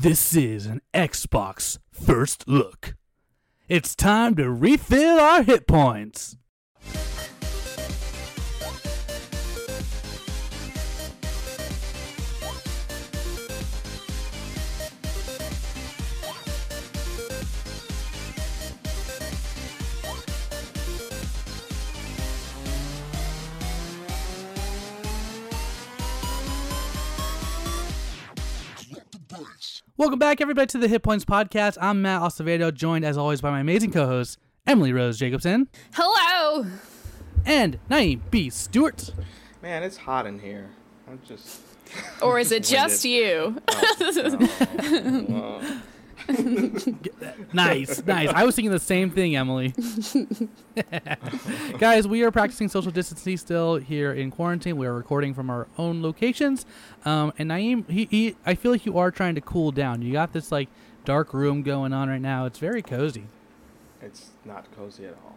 This is an Xbox First Look. It's time to refill our hit points. Welcome back, everybody, to the Hit Points Podcast. I'm Matt Acevedo, joined as always by my amazing co host, Emily Rose Jacobson Hello. and Naeem B. Stewart. Man, it's hot in here. I'm just. Or is it just Winded. you? Oh, wow. Nice, nice. I was thinking the same thing, Emily. Guys, we are practicing social distancing still here in quarantine. We are recording from our own locations. Um, and Naeem, he, he, I feel like you are trying to cool down. You got this like dark room going on right now. It's very cozy. It's not cozy at all.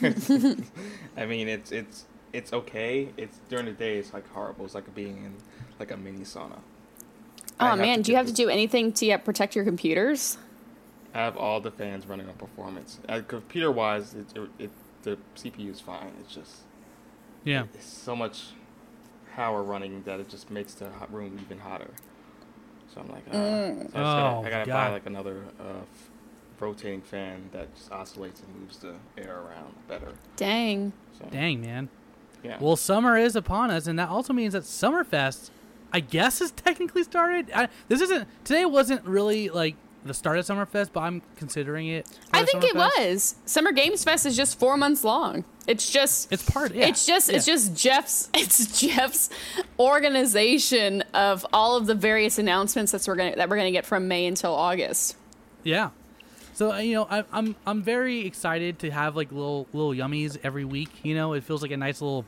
I mean, it's it's it's okay. It's during the day. It's like horrible. It's like being in like a mini sauna. I Oh man, do you get have to do anything to uh, protect your computers? I have all the fans running on performance. Uh, computer wise, it, it, it the CPU is fine. It's just Yeah. it's so much power running that it just makes the hot room even hotter. So I'm like, uh, so I, just gotta, Oh, I gotta God. buy like another uh, f- rotating fan that just oscillates and moves the air around better. Dang. So Dang, man. yeah. Well, summer is upon us, and that also means that Summerfest, I guess, is technically started. I, this isn't today. Wasn't really like the start of Summerfest, but I'm considering it. I think it was. Summer Games Fest is just four months long. It's just. It's part. Yeah, It's just it's just Geoff's it's Geoff's organization of all of the various announcements that we're gonna that we're gonna get from May until August. Yeah. So uh, you know, I, I'm I'm very excited to have like little little yummies every week. You know, it feels like a nice little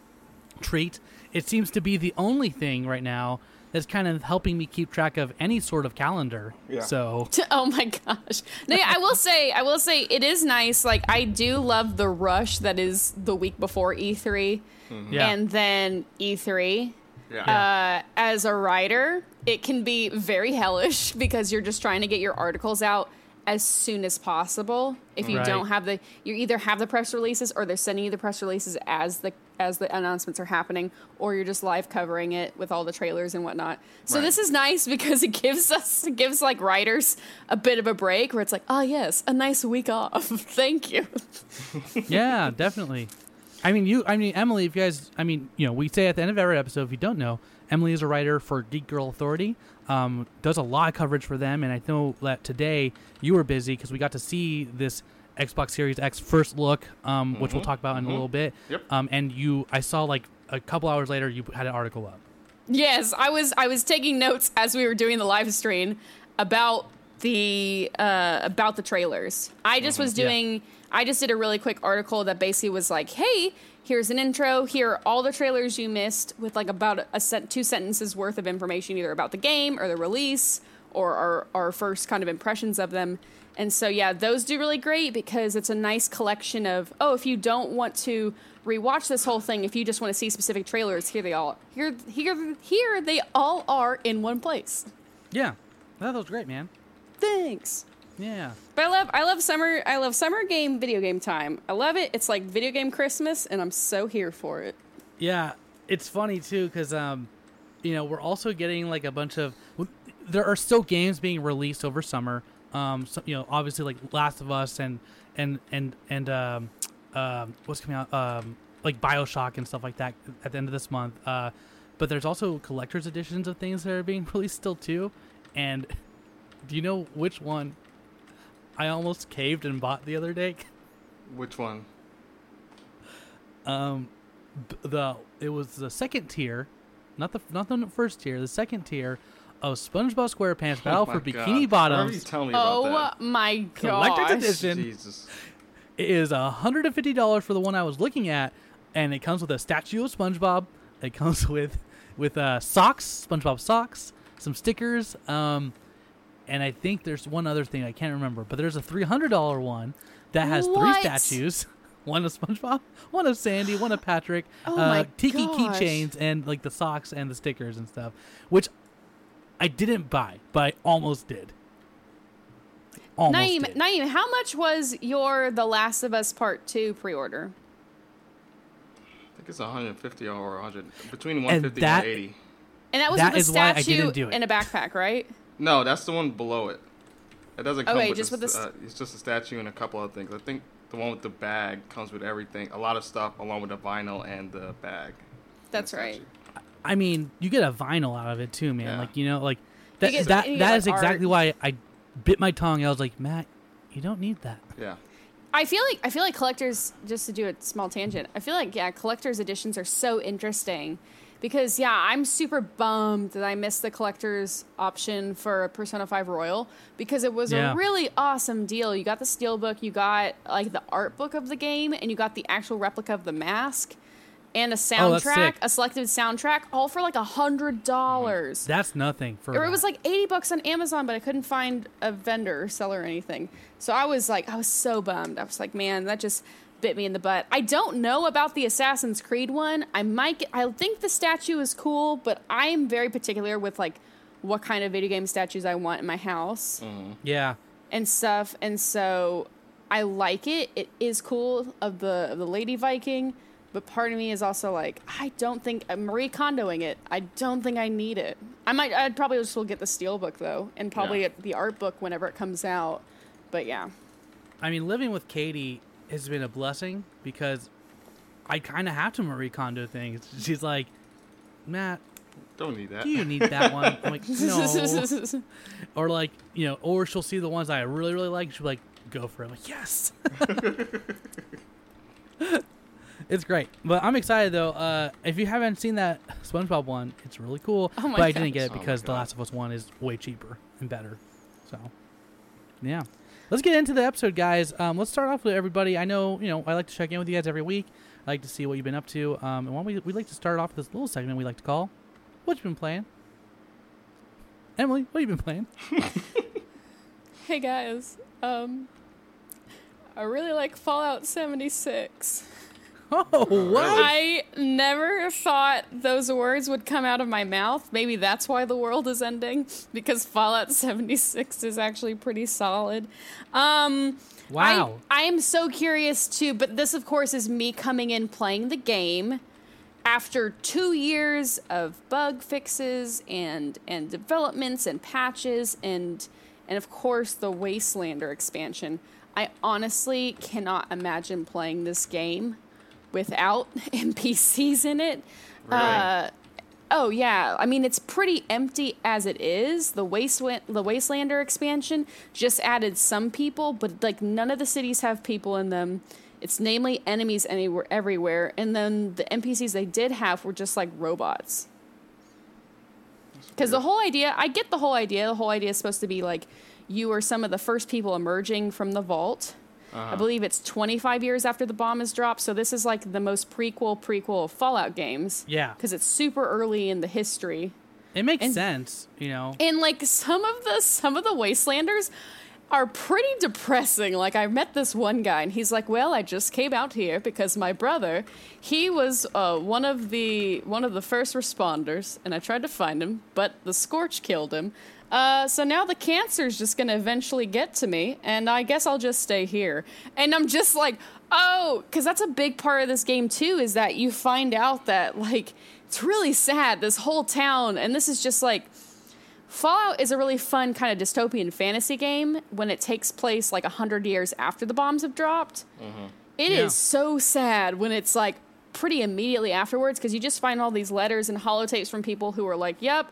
treat. It seems to be the only thing right now that's kind of helping me keep track of any sort of calendar. Yeah. So Oh my gosh. No, yeah, I will say, I will say, it is nice. Like, I do love the rush that is the week before E3 yeah, and then E3. yeah. Uh, as a writer, it can be very hellish because you're just trying to get your articles out as soon as possible. If you Right. don't have the, you either have the press releases or they're sending you the press releases as the as the announcements are happening, or you're just live covering it with all the trailers and whatnot. So Right. this is nice because it gives us, it gives like writers a bit of a break where it's like, oh yes, a nice week off. Thank you. yeah, definitely. I mean, you. I mean, Emily. If you guys, I mean, you know, we say at the end of every episode, if you don't know, Emily is a writer for Geek Girl Authority. Um, does a lot of coverage for them, and I know that today you were busy because we got to see this Xbox Series X first look, um, which we'll Mhm, talk about in a mhm. little bit. Yep. Um, and you, I saw like a couple hours later, you had an article up. Yes, I was I was taking notes as we were doing the live stream about the uh, about the trailers. I just was Yeah. doing I just did a really quick article that basically was like, "Hey, here's an intro. Here are all the trailers you missed with like about a set two sentences worth of information either about the game or the release or our our first kind of impressions of them." And so yeah, those do really great because it's a nice collection of oh, if you don't want to rewatch this whole thing, if you just want to see specific trailers, here they all here here here they all are in one place. Yeah, that was great, man. Thanks. Yeah. But I love I love summer I love summer game video game time. I love it. It's like video game Christmas and I'm so here for it. Yeah, it's funny too because um, you know, we're also getting like a bunch of. There are still games being released over summer. Um, so, you know, obviously like Last of Us and and and and um, um, what's coming out um, like Bioshock and stuff like that at the end of this month. Uh, but there's also collector's editions of things that are being released still too. And do you know which one? I almost caved and bought the other day. Which one? Um, the it was the second tier, not the not the first tier, the second tier of SpongeBob SquarePants Battle Oh for Bikini God. Why are you Bottoms. telling me about Oh my Collector's gosh. edition. that? Jesus. It is hundred and fifty dollars for the one I was looking at, and it comes with a statue of SpongeBob. It comes with with uh, socks, SpongeBob socks, some stickers, um, and I think there's one other thing I can't remember. But there's a three hundred dollar one that has What? three statues. One of SpongeBob, one of Sandy, one of Patrick, Oh uh, my tiki gosh. keychains, and like the socks and the stickers and stuff. Which I didn't buy, but I almost did. Almost Naeem, did. Naeem, how much was your The Last of Us Part 2 pre-order? I think it's 150 or 100 between 150 that- and 80. And that was That with a statue didn't do it. and a backpack, right? No, that's the one below it. It doesn't come Okay, with just the, with the uh, it's just a statue and a couple other things. I think the one with the bag comes with everything, a lot of stuff along with the vinyl and the bag. That's the right. statue. I mean, you get a vinyl out of it too, man. Yeah. Like you know, like that. get- that you that get, is exactly art. why I bit my tongue. I was like, Matt, you don't need that. Yeah. I feel like I feel like collectors just to do a small tangent. I feel like yeah, collectors editions are so interesting because yeah, I'm super bummed that I missed the collector's option for Persona 5 Royal because it was Yeah. a really awesome deal. You got the steelbook, you got like the art book of the game, and you got the actual replica of the mask and a Oh, soundtrack, sick. a selected soundtrack, all for like a hundred dollars. That's nothing for. Or it was like 80 bucks on Amazon, but I couldn't find a vendor or seller or anything. So I was like, I was so bummed. I was like, man, that just bit me in the butt. I don't know about the Assassin's Creed one. I might get, I think the statue is cool, but I am very particular with like what kind of video game statues I want in my house yeah. and stuff. And so I like it. It is cool of the of the Lady Viking, but part of me is also like, I don't think uh, Marie Kondoing it. I don't think I need it. I might. I'd probably just will get the steel book though, and probably Yeah. the art book whenever it comes out. But yeah, I mean, living with Katie has been a blessing because I kind of have to Marie Kondo things. She's like, Matt, Don't need that. do you need that one? I'm like, no. or like, you know, or she'll see the ones I really, really like. She'll be like, go for it. I'm like, yes. it's great. But I'm excited though. Uh, if you haven't seen that SpongeBob one, it's really cool. Oh my but I didn't get it gosh. Oh because The Last of Us one is way cheaper and better. So, yeah. Let's get into the episode, guys. Um, let's start off with everybody. I know, you know, I like to check in with you guys every week. I like to see what you've been up to. Um, and why don't we we like to start off with this little segment we like to call "What you been playing?" Emily, what have you been playing? hey guys, um, I really like Fallout 76. Oh, what? I never thought those words would come out of my mouth. Maybe that's why the world is ending because Fallout 76 is actually pretty solid. Um Wow. I, I am so curious too, but this of course is me coming in playing the game after 2 years of bug fixes and and developments and patches and and of course the Wastelander expansion. I honestly cannot imagine playing this game without NPCs in it. Really? Uh, oh yeah, I mean it's pretty empty as it is. The waste the Wastelander expansion just added some people, but like none of the cities have people in them. It's namely enemies anywhere everywhere, and then the NPCs they did have were just like robots. Because the whole idea, I get the whole idea. The whole idea is supposed to be like you are some of the first people emerging from the vault. I believe it's 25 years after the bomb is dropped, so this is like the most prequel prequel of Fallout games. Yeah. because it's super early in the history, It makes and- sense, you know. and like some of the some of the Wastelanders are pretty depressing. Like I met this one guy, and he's like, "Well, I just came out here because my brother, he was uh, one of the one of the first responders, and I tried to find him, but the scorch killed him." Uh, so now the cancer's just gonna eventually get to me, and I guess I'll just stay here. And I'm just like, oh, because that's a big part of this game too, is that you find out that like it's really sad. This whole town, and this is just like Fallout is a really fun kind of dystopian fantasy game when it takes place like 100 years after the bombs have dropped. It is Yeah. so sad when it's like pretty immediately afterwards because you just find all these letters and holotapes from people who are like, yep,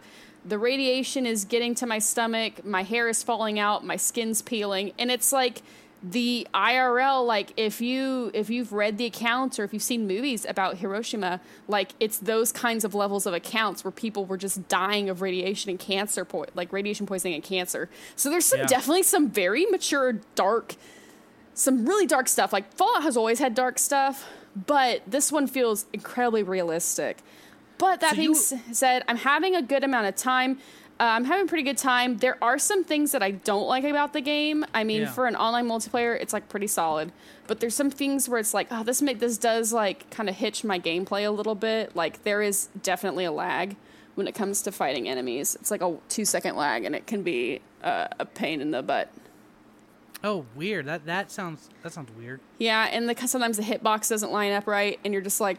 the radiation is getting to my stomach, my hair is falling out, my skin's peeling. And it's like, the IRL like if you if you've read the accounts or if you've seen movies about Hiroshima like it's those kinds of levels of accounts where people were just dying of radiation and cancer po- like radiation poisoning and cancer. So there's some Yeah. definitely some very mature dark some really dark stuff. Like Fallout has always had dark stuff, but this one feels incredibly realistic. But that So being you- said, I'm having a good amount of time. Uh, I'm having a pretty good time. There are some things that I don't like about the game. I mean, Yeah. for an online multiplayer, it's like pretty solid. But there's some things where it's like, oh, this make this does like kind of hitch my gameplay a little bit. Like there is definitely a lag when it comes to fighting enemies. It's like a two second lag, and it can be uh, a pain in the butt. Oh, weird. That that sounds that sounds weird. Yeah, and the sometimes the hitbox doesn't line up right, and you're just like,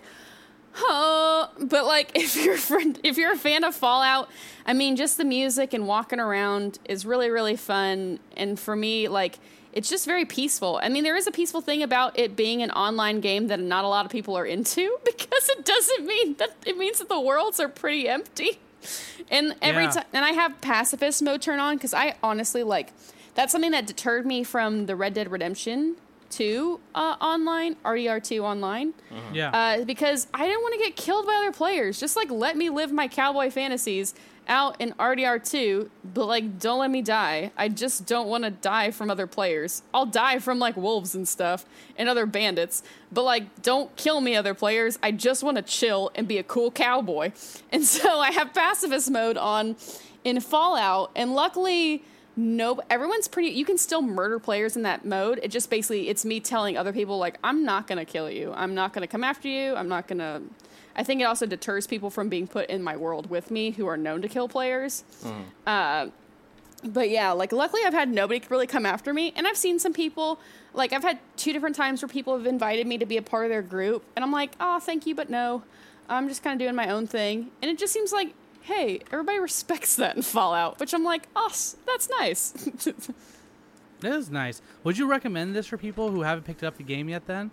oh. But like, if you're a friend, if you're a fan of Fallout, I mean, just the music and walking around is really really fun. And for me, like, it's just very peaceful. I mean, there is a peaceful thing about it being an online game that not a lot of people are into because it doesn't mean that it means that the worlds are pretty empty. And every Yeah. time, and I have pacifist mode turned on because I honestly like that's something that deterred me from the Red Dead Redemption 2 uh, online, RDR2 online, Yeah. uh, because I didn't want to get killed by other players. Just like let me live my cowboy fantasies out in RDR2, but like don't let me die. I just don't want to die from other players. I'll die from like wolves and stuff and other bandits, but like don't kill me, other players. I just want to chill and be a cool cowboy. And so I have pacifist mode on in Fallout, and luckily. No, everyone's pretty. You can still murder players in that mode. It just basically it's me telling other people like I'm not gonna kill you. I'm not gonna come after you. I'm not gonna. I think it also deters people from being put in my world with me who are known to kill players. Uh, but yeah, like luckily I've had nobody really come after me, and I've seen some people. Like I've had two different times where people have invited me to be a part of their group, and I'm like, oh, thank you, but no. I'm just kind of doing my own thing, and it just seems like, hey, everybody respects that in Fallout, which I'm like, oh, that's nice. That is nice. Would you recommend this for people who haven't picked up the game yet? Then.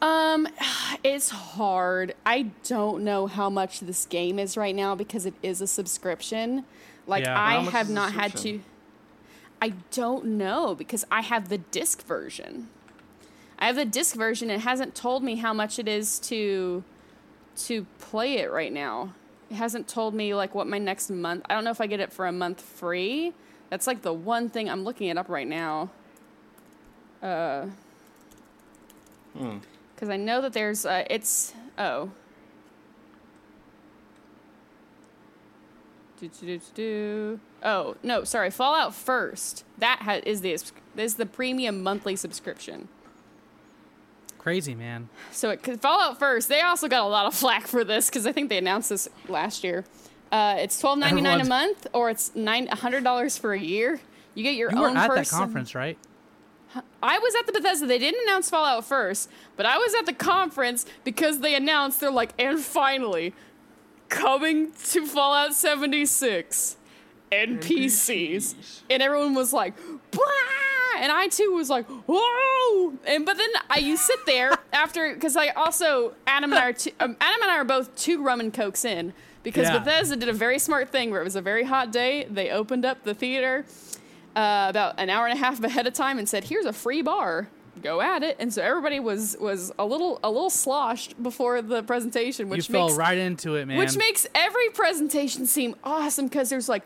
Um, it's hard. I don't know how much this game is right now because it is a subscription. Like Yeah. I have not had to. I don't know because I have the disc version. I have the disc version. It hasn't told me how much it is to to play it right now. It hasn't told me like what my next month. I don't know if I get it for a month free. That's like the one thing I'm looking it up right now. Uh, Hmm. because I know that there's uh, it's oh. Do, do, do, do, do. Oh no, sorry. Fallout First. That ha- is the is the premium monthly subscription. Crazy man. So it, 'cause Fallout First, they also got a lot of flack for this because I think they announced this last year. Uh, it's twelve ninety nine a month, or it's nine hundred dollars for a year. You get your You were own at person. that conference, right? I was at the Bethesda. They didn't announce Fallout first, but I was at the conference because they announced they're like, and finally, coming to Fallout 76, NPCs, and everyone was like, Blah! And I too was like, whoa! And but then I you sit there after because I also Adam and I are two, um, Adam and I are both two rum and cokes in because Yeah. Bethesda did a very smart thing where it was a very hot day. They opened up the theater uh, about an hour and a half ahead of time and said, "Here's a free bar. Go at it." And so everybody was was a little a little sloshed before the presentation, which you fell makes right into it, man. which makes every presentation seem awesome because there's like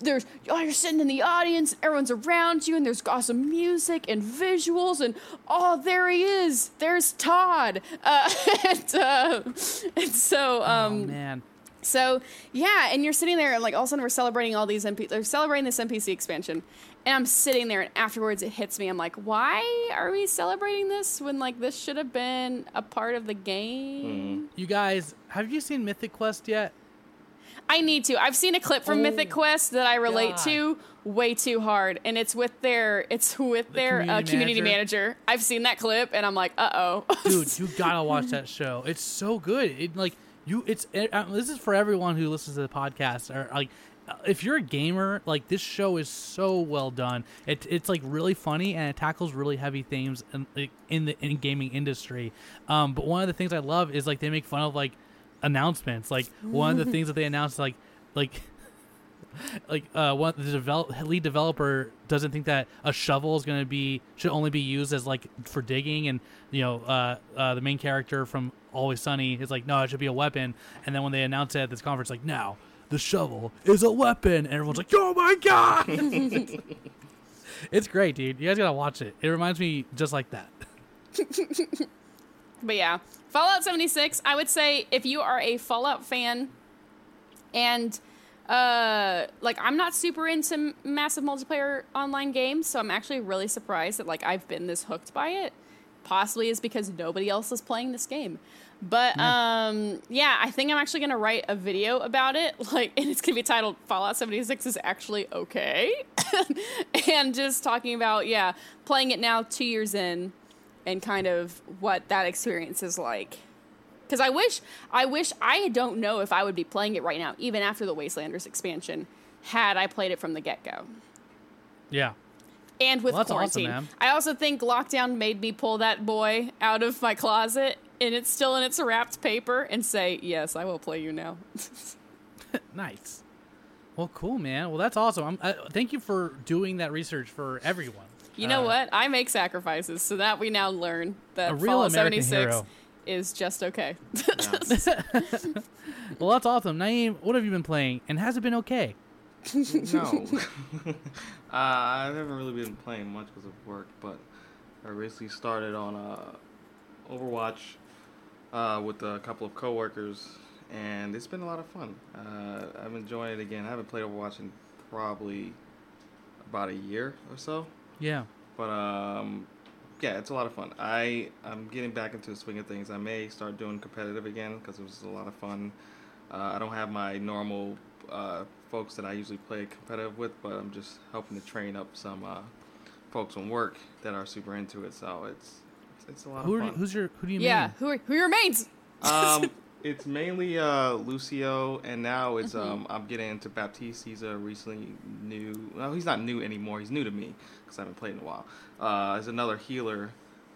there's oh you're sitting in the audience, everyone's around you, and there's awesome music and visuals, and oh there he is, there's Todd, uh, and, uh, and so oh um, man. So yeah, and you're sitting there and like all of a sudden we're celebrating all these MP. They're celebrating this NPC expansion, and I'm sitting there and afterwards it hits me. I'm like, why are we celebrating this when like this should have been a part of the game? You guys, have you seen Mythic Quest yet? I need to. I've seen a clip from Oh, Mythic Quest that I relate God. to way too hard, and it's with their it's with their community uh, community manager? manager. I've seen that clip, and I'm like, uh oh. dude you gotta watch that show it's so good it like you it's it, uh, this is for everyone who listens to the podcast or like uh, if you're a gamer like this show is so well done. It, it's like really funny and it tackles really heavy themes in, in the in gaming industry. Um but one of the things i love is like they make fun of like announcements. Like one of the things that they announced like like like uh one the develop, lead developer doesn't think that a shovel is going to be should only be used as like for digging and you know uh, uh the main character from always sunny is like no it should be a weapon. And then when they announce it at this conference like now the shovel is a weapon. And everyone's like oh my god! It's great dude. You guys gotta watch it. It reminds me just like that. But yeah, Fallout 76, I would say if you are a Fallout fan and uh like I'm not super into massive multiplayer online games, so I'm actually really surprised that like I've been this hooked by it. Possibly is because nobody else is playing this game. But um, yeah, I think I'm actually gonna write a video about it, like, and it's gonna be titled "Fallout 76 is actually okay," and just talking about yeah, playing it now two years in, and kind of what that experience is like. Because I wish, I wish I don't know if I would be playing it right now, even after the Wastelanders expansion, had I played it from the get go Yeah. and with Well, that's awesome, quarantine. man. I also think lockdown made me pull that boy out of my closet and it's still in its wrapped paper and say, "Yes, I will play you now." Nice. Well, cool, man. Well, that's awesome. I'm, uh, thank you for doing that research for everyone. You know Uh, what? I make sacrifices so that we now learn that A real Fallout American 76 hero. Is just okay. Well, that's awesome. Naeem, what have you been playing, and has it been okay? no. uh, I haven't really been playing much because of work, but I recently started on uh, Overwatch uh, with a couple of coworkers, and it's been a lot of fun. Uh, I'm enjoying it again. I haven't played Overwatch in probably about a year or so, Yeah. but um, yeah, it's a lot of fun. I I'm getting back into the swing of things. I may start doing competitive again because it was a lot of fun. Uh, I don't have my normal uh, folks that I usually play competitive with, but I'm just helping to train up some uh, folks from work that are super into it. So it's it's, it's a lot Who of are, fun. who's your who do you yeah, mean? who are, who are your mains? um, it's mainly uh, Lucio, and now it's um, I'm getting into Baptiste. He's a recently new. Well, he's not new anymore. He's new to me because I haven't played in a while. Uh, he's another healer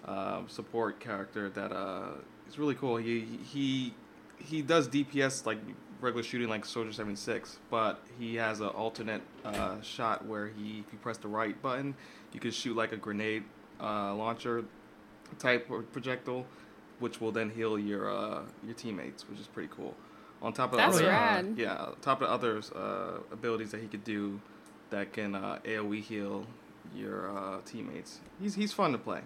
um, support character that uh, is really cool. He he he does DPS like regular shooting like Soldier 76, but he has an alternate uh, shot where he if you press the right button, you can shoot like a grenade uh, launcher type projectile, which will then heal your uh, your teammates, which is pretty cool. On top of That's other, uh, yeah, on top of other uh, abilities that he could do that can uh, AOE heal your uh, teammates. He's he's fun to play.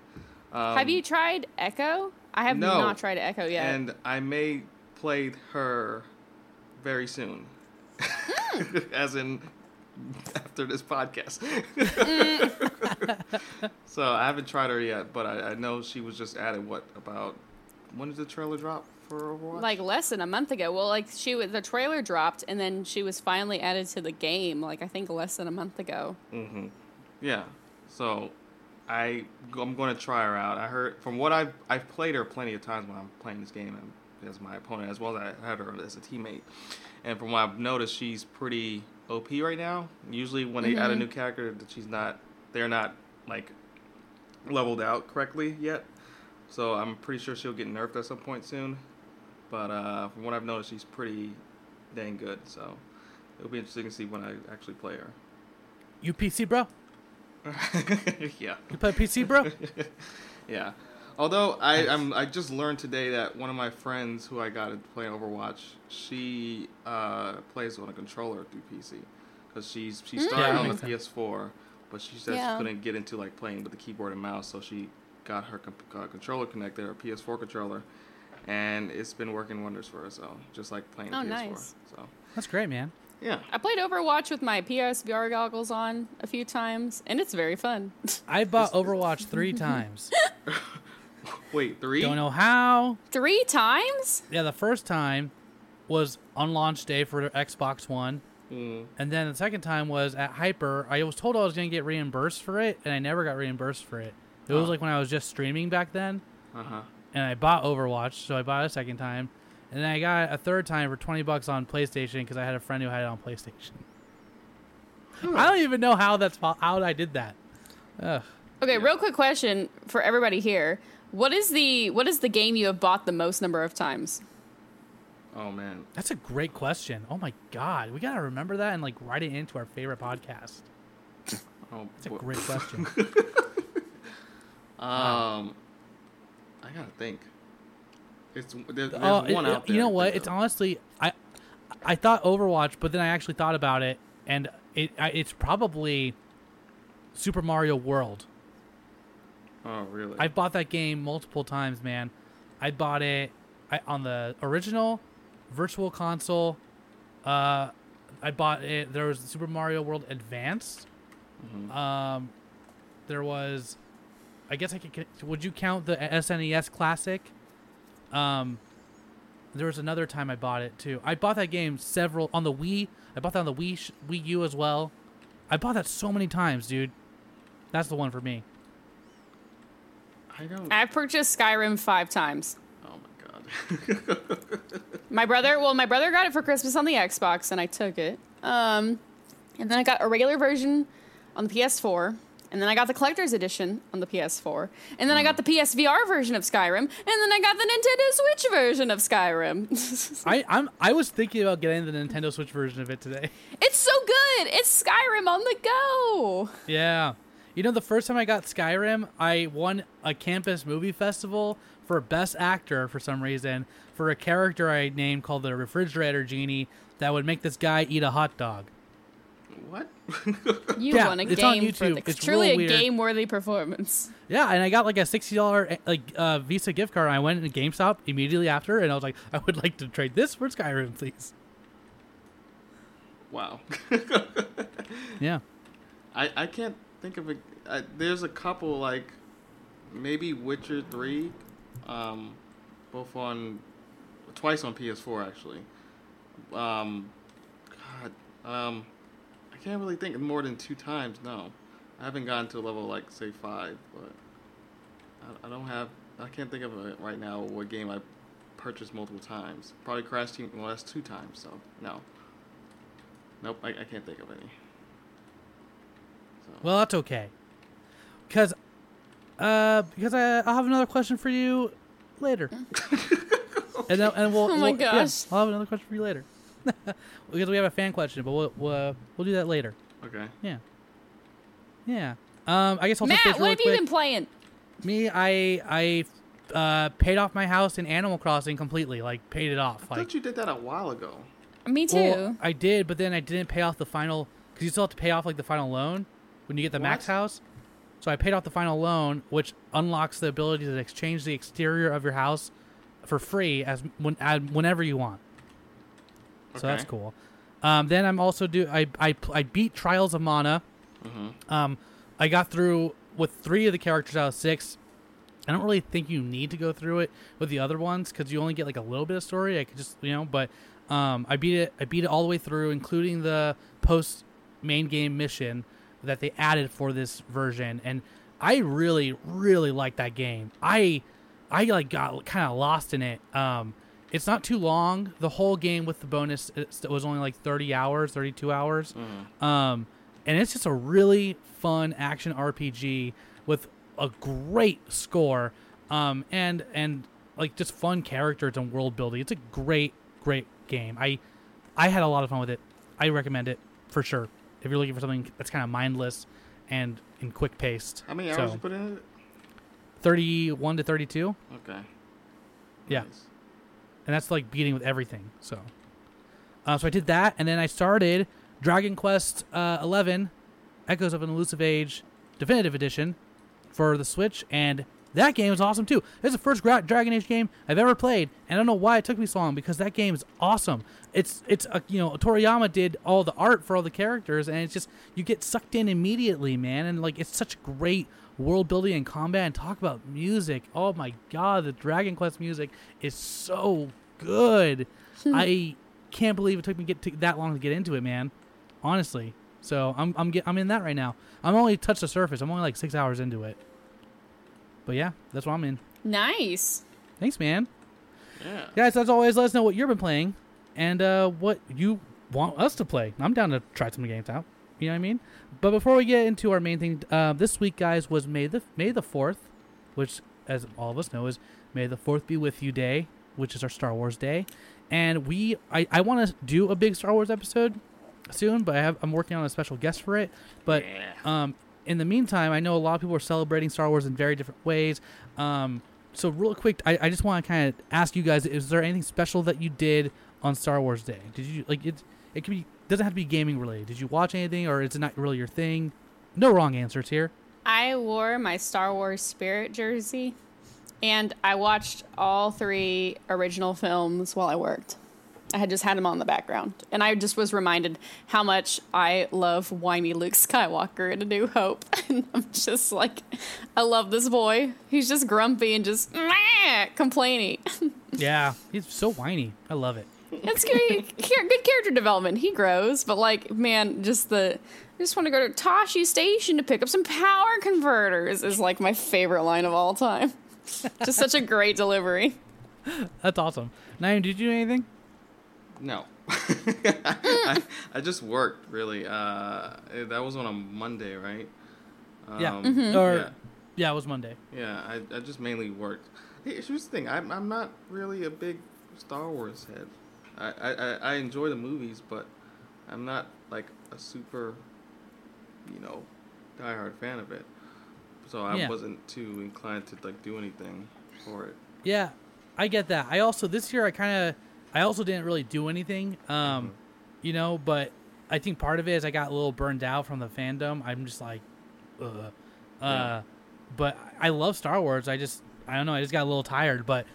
Um, have you tried Echo? I have no. not tried Echo yet. And I may play her very soon, Hmm. as in after this podcast. Mm. so I haven't tried her yet, but I, I know she was just added. What about when did the trailer drop for Overwatch? like less than a month ago. Well, like she was, the trailer dropped and then she was finally added to the game. Like I think less than a month ago. Mm-hmm. Yeah. So I I'm going to try her out. I heard from what I've I've played her plenty of times when I'm playing this game as my opponent as well as I had her as a teammate. And from what I've noticed, she's pretty OP right now. Usually when they add a new character, that she's not they're not like leveled out correctly yet. So I'm pretty sure she'll get nerfed at some point soon. But uh, from what I've noticed, she's pretty dang good. So it'll be interesting to see when I actually play her. You PC, bro? yeah, You play PC, bro? yeah. Although I I'm, I just learned today that one of my friends who I got to play Overwatch, she uh, plays on a controller through PC because she's she started Yeah, on the sense. PS4, but she said Yeah. she couldn't get into like playing with the keyboard and mouse, so she got her comp- uh, controller connected, her PS4 controller, and it's been working wonders for her. So just like playing Oh, PS4. nice. So That's great, man. yeah. I played Overwatch with my PSVR goggles on a few times, and it's very fun. I bought Overwatch three times. Wait, three? Don't know how. Three times? Yeah, the first time was on launch day for Xbox One. Mm, And then the second time was at Hyper. I was told I was going to get reimbursed for it, and I never got reimbursed for it. It was Oh. like when I was just streaming back then, uh huh. and I bought Overwatch, so I bought it a second time. And then I got it a third time for 20 bucks on PlayStation because I had a friend who had it on PlayStation. I don't even know how that's po- how I did that. Ugh. Okay, real quick question for everybody here. What is the what is the game you have bought the most number of times? Oh man. That's a great question. Oh my god, we gotta remember that and like write it into our favorite podcast. Oh, That's a boy. great question. Um, I gotta think. It's there, there's Oh, one it- out there. you know what? It's honestly I I thought Overwatch, but then I actually thought about it, and it I, it's probably Super Mario World. Oh really? I've bought that game multiple times, man. I bought it I, on the original Virtual Console. Uh, I bought it. There was Super Mario World Advance. Mhm. Um, there was, I guess I could. Would you count the SNES Classic? Um, there was another time I bought it too. I bought that game several on the Wii. I bought that on the Wii Wii U as well. I bought that so many times, dude. That's the one for me. I don't. I've purchased Skyrim five times. Oh my god. My brother, well, my brother got it for Christmas on the Xbox, and I took it. Um, and then I got a regular version on the PS4, and then I got the collector's edition on the PS4, and then I got mm. the PSVR version of Skyrim, and then I got the Nintendo Switch version of Skyrim. I I'm I was thinking about getting the Nintendo Switch version of it today. it's so good. It's Skyrim on the go. Yeah. You know, the first time I got Skyrim, I won a campus movie festival for best actor for some reason for a character I named called the refrigerator genie that would make this guy eat a hot dog. What? You Yeah, won a it's on game for the, It's truly real a weird. game-worthy performance. Yeah, and I got like a sixty dollar like uh, Visa gift card. And I went into GameStop immediately after, and I was like, I would like to trade this for Skyrim, please. wow. Yeah. I, I can't think of a. I, there's a couple like maybe Witcher three, um, both on twice on PS4 actually. Um, God, um, I can't really think of more than two times. No, I haven't gotten to a level like say five, but I, I don't have. I can't think of it right now. What game I purchased multiple times? Probably Crash Team. Well, that's two times. So no. Nope, I, I can't think of any. So. Well, that's okay. Because, uh, because I, I'll have another question for you later. and then, and we'll. Oh my we'll- yeah, gosh. I'll have another question for you later. because we have a fan question, but we'll we'll, uh, we'll do that later. Okay. Yeah. Yeah. Um, I guess I'll Matt, what really have you been playing? Me, I I uh, paid off my house in Animal Crossing completely. Like paid it off. I Like thought you did that a while ago. Me too. well, I did, but then I didn't pay off the final because you still have to pay off like the final loan when you get the max house. So I paid off the final loan, which unlocks the ability to exchange the exterior of your house for free as when as, whenever you want. So that's cool. Um, then I'm also do I I I beat Trials of Mana. Mm-hmm. Um, I got through with three of the characters out of six. I don't really think you need to go through it with the other ones because you only get like a little bit of story. I could just you know, but um, I beat it. I beat it all the way through, including the post main game mission that they added for this version, and I really, really like that game. I I like got kind of lost in it. Um, it's not too long. The whole game with the bonus it was only like thirty hours, thirty two hours. Um, and it's just a really fun action RPG with a great score, um, and and like just fun characters and world building. It's a great, great game. I I had a lot of fun with it. I recommend it for sure if you're looking for something that's kind of mindless and in quick paced. How many hours So, you put in it? Thirty one to thirty two, Okay. Yeah. Nice. And that's like beating with everything. So, uh, so I did that, and then I started Dragon Quest uh, Eleven, Echoes of an Elusive Age, Definitive Edition, for the Switch, and that game is awesome too. It's the first Gra- Dragon Age game I've ever played, and I don't know why it took me so long because that game is awesome. It's it's a, you know Toriyama did all the art for all the characters, and it's just you get sucked in immediately, man, and like it's such great world building and combat. And talk about music, oh my god, the Dragon Quest music is so good. I can't believe it took me get to, that long to get into it, man. Honestly, so I'm I'm get, I'm in that right now. I'm only touched the surface. I'm only like six hours into it. But yeah, that's what I'm in. Nice. Thanks, man. Yeah. Guys, as always, let us know what you've been playing and uh, what you want us to play. I'm down to try some games out. You know what I mean? But before we get into our main thing, uh, this week, guys, was May the May the Fourth, which, as all of us know, is May the Fourth be with you day, which is our Star Wars day. And we, I, I want to do a big Star Wars episode soon, but I have I'm working on a special guest for it. But Yeah. um, in the meantime, I know a lot of people are celebrating Star Wars in very different ways. Um, so real quick, I, I just want to kind of ask you guys: Is there anything special that you did on Star Wars Day? Did you like it? It could be doesn't have to be gaming related. Did you watch anything, or is it not really your thing? No wrong answers here. I wore my Star Wars Spirit jersey, and I watched all three original films while I worked. I had just had them on the background, and I just was reminded how much I love whiny Luke Skywalker in A New Hope. And I'm just like, I love this boy. He's just grumpy and just complaining. Yeah, he's so whiny. I love it. It's good, good character development. He grows, but like, man, just the I just want to go to Tosche Station to pick up some power converters is like my favorite line of all time. just such a great delivery. That's awesome. Naeem, did you do anything? No. I, I just worked really. Uh, that was on a Monday, right? Yeah. Um, Mm-hmm. Or yeah. yeah, it was Monday. Yeah, I, I just mainly worked. Hey, here's the thing. I'm, I'm not really a big Star Wars head. I, I, I- enjoy the movies, but I'm not like a super, you know, diehard fan of it. So I Yeah. wasn't too inclined to like do anything for it. Yeah, I get that. I also this year I kind of I also didn't really do anything. Um, you know, but I think part of it is I got a little burned out from the fandom. I'm just like, ugh. Uh, but I love Star Wars. I just I don't know. I just got a little tired. But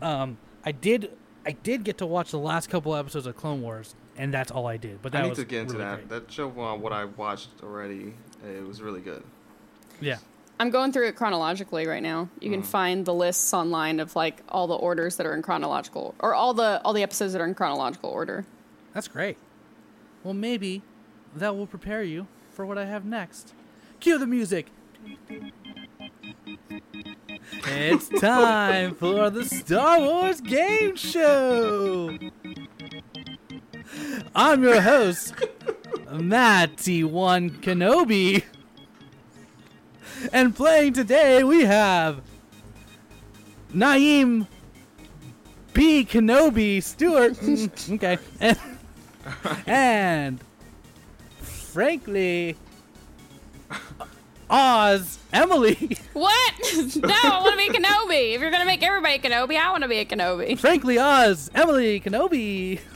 um, I did I did get to watch the last couple episodes of Clone Wars, and that's all I did. But that I need was to get into really that. great. That show, uh, what I watched already, it was really good. Yeah. I'm going through it chronologically right now. You can find the lists online of like all the orders that are in chronological or all the all the episodes that are in chronological order. That's great. Well, maybe that will prepare you for what I have next. Cue the music. It's time for the Star Wars Game Show. I'm your host, Matty One Kenobi. And playing today we have Naeem B. Kenobi Stewart. Mm, okay. And, and frankly, Oz Emily. What? no, I want to be Kenobi. If you're gonna make everybody Kenobi, I want to be a Kenobi. frankly, Oz Emily Kenobi.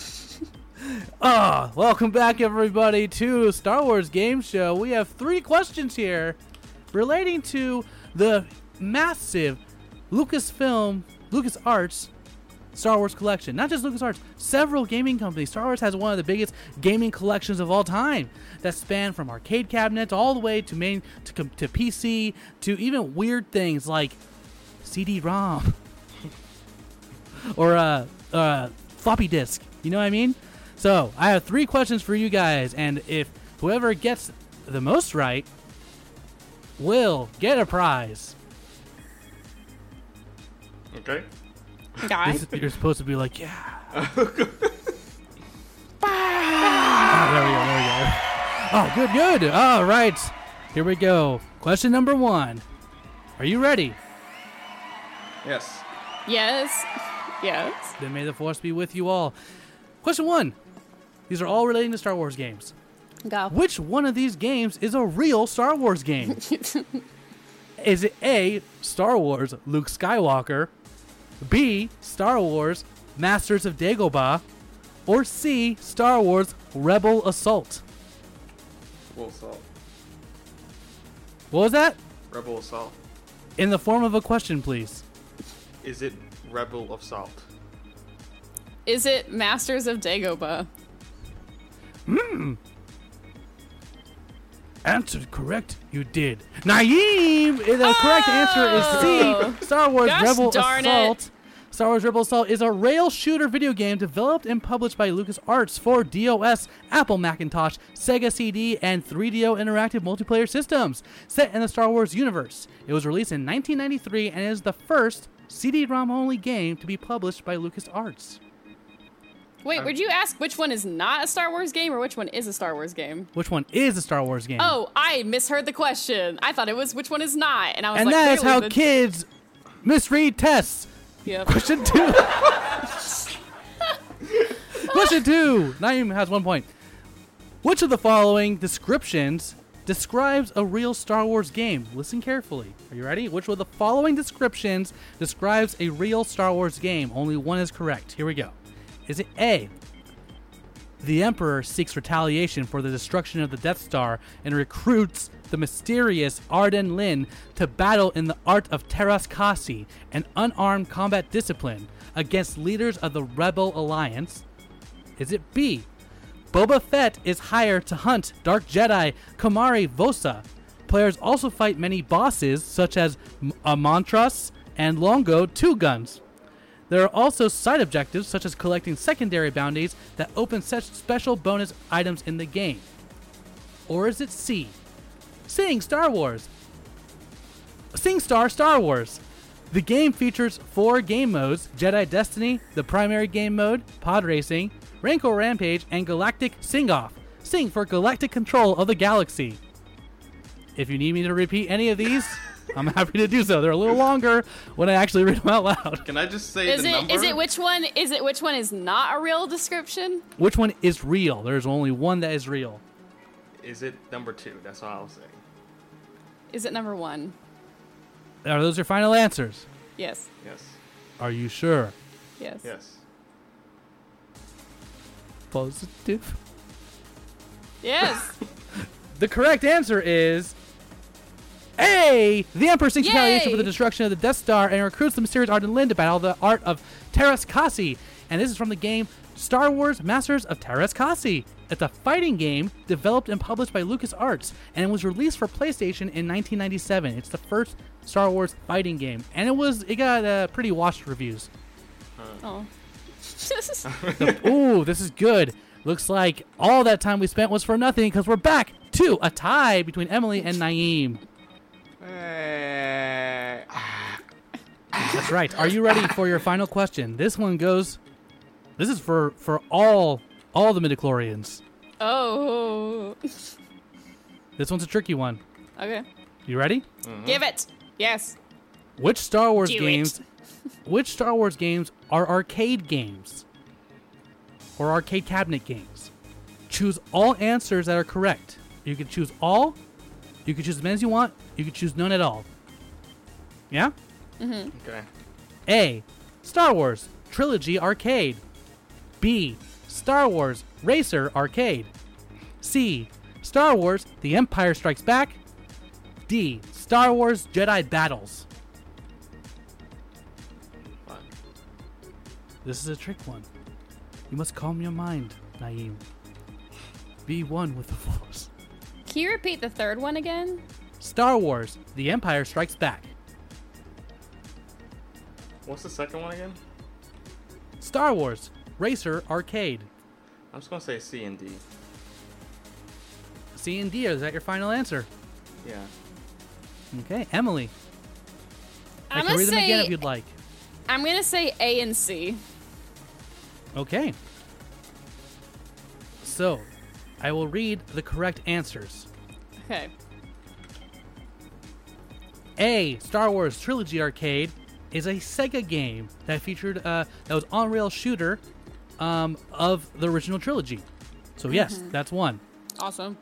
Ah, welcome back, everybody, to Star Wars Game Show. We have three questions here relating to the massive Lucasfilm, LucasArts Star Wars collection. Not just LucasArts, several gaming companies. Star Wars has one of the biggest gaming collections of all time that span from arcade cabinets all the way to main to, to PC to even weird things like CD-ROM or uh, uh, floppy disk. You know what I mean? So I have three questions for you guys, and if whoever gets the most right will get a prize. Okay. Guy. This- You're supposed to be like, yeah. Ah, there we go. There we go. Oh, good, good. All right. Here we go. Question number one. Are you ready? Yes. Yes. Yes. Then may the force be with you all. Question one. These are all relating to Star Wars games. Go. Which one of these games is a real Star Wars game? is it A, Star Wars Luke Skywalker, B, Star Wars Masters of Dagobah, or C, Star Wars Rebel Assault? Rebel Assault. What was that? Rebel Assault. In the form of a question, please. Is it Rebel Assault? Is it Masters of Dagobah? Hmm. Answered correct, you did. Naeem! Eh, the correct answer Oh! is C. Oh. Star Wars Gosh Rebel darn it. Assault. Star Wars Rebel Assault is a rail shooter video game developed and published by LucasArts for DOS, Apple Macintosh, Sega CD, and 3DO interactive multiplayer systems. Set in the Star Wars universe, it was released in 1993 and is the first CD-ROM only game to be published by LucasArts. Wait, would you ask which one is not a Star Wars game or which one is a Star Wars game? Which one is a Star Wars game? Oh, I misheard the question. I thought it was which one is not, and I was and like, that is how the- kids misread tests. Yep. Question two. Question two. Naeem has one point. Which of the following descriptions describes a real Star Wars game? Listen carefully. Are you ready? Which of the following descriptions describes a real Star Wars game? Only one is correct. Here we go. Is it A? The Emperor seeks retaliation for the destruction of the Death Star and recruits the mysterious Arden Lyn to battle in the art of Teras Kasi, an unarmed combat discipline, against leaders of the Rebel Alliance. Is it B? Boba Fett is hired to hunt Dark Jedi Komari Vosa. Players also fight many bosses, such as M- Amantras and Longo Two Guns. There are also side objectives such as collecting secondary bounties that open such special bonus items in the game. Or is it C? Sing Star Wars. Sing Star Star Wars. The game features four game modes Jedi Destiny, the primary game mode, Pod Racing, Rancor Rampage, and Galactic Sing Off. Sing for galactic control of the galaxy. If you need me to repeat any of these, I'm happy to do so. They're a little longer when I actually read them out loud. Can I just say Is the it number? is it which one is it which one is not a real description? Which one is real? There's only one that is real. Is it number two? That's all I'll say. Is it number one? Are those your final answers? Yes. Yes. Are you sure? Yes. Yes. Positive. Yes. The correct answer is A. The Emperor seeks retaliation for the destruction of the Death Star and recruits the mysterious Arden Lyn to battle the art of Teras Kasi. And this is from the game Star Wars Masters of Teras Kasi. It's a fighting game developed and published by LucasArts, and it was released for PlayStation in 1997. It's the first Star Wars fighting game, and it was it got uh, pretty washed reviews. oh. Ooh, this is good. Looks like all that time we spent was for nothing because we're back to a tie between Emily and Naeem. Eh, That's right. Are you ready for your final question? This one goes. This is for for all all the midichlorians. oh. This one's a tricky one. Okay. You ready? Give it. Yes. Which Star Wars Do it. games? which Star Wars games are arcade games? Or arcade cabinet games? Choose all answers that are correct. You can choose all. You can choose as many as you want. You can choose none at all. Yeah. Mm-hmm. okay. A. Star Wars Trilogy Arcade. B. Star Wars Racer Arcade. C. Star Wars The Empire Strikes Back. D. Star Wars Jedi Battles. Fine. This is a trick one. You must calm your mind, Naeem. Be one with the Force. Can you repeat the third one again? Star Wars The Empire Strikes Back. What's the second one again? Star Wars Racer Arcade. I'm just gonna say C and D. C and D, is that your final answer? Yeah. Okay, Emily. I I'm can gonna read them again if you'd like. I'm gonna say A and C. Okay. So, I will read the correct answers. Okay. A. Star Wars Trilogy Arcade is a Sega game that featured uh, that was on rail shooter um, of the original trilogy. So yes, that's one. Awesome.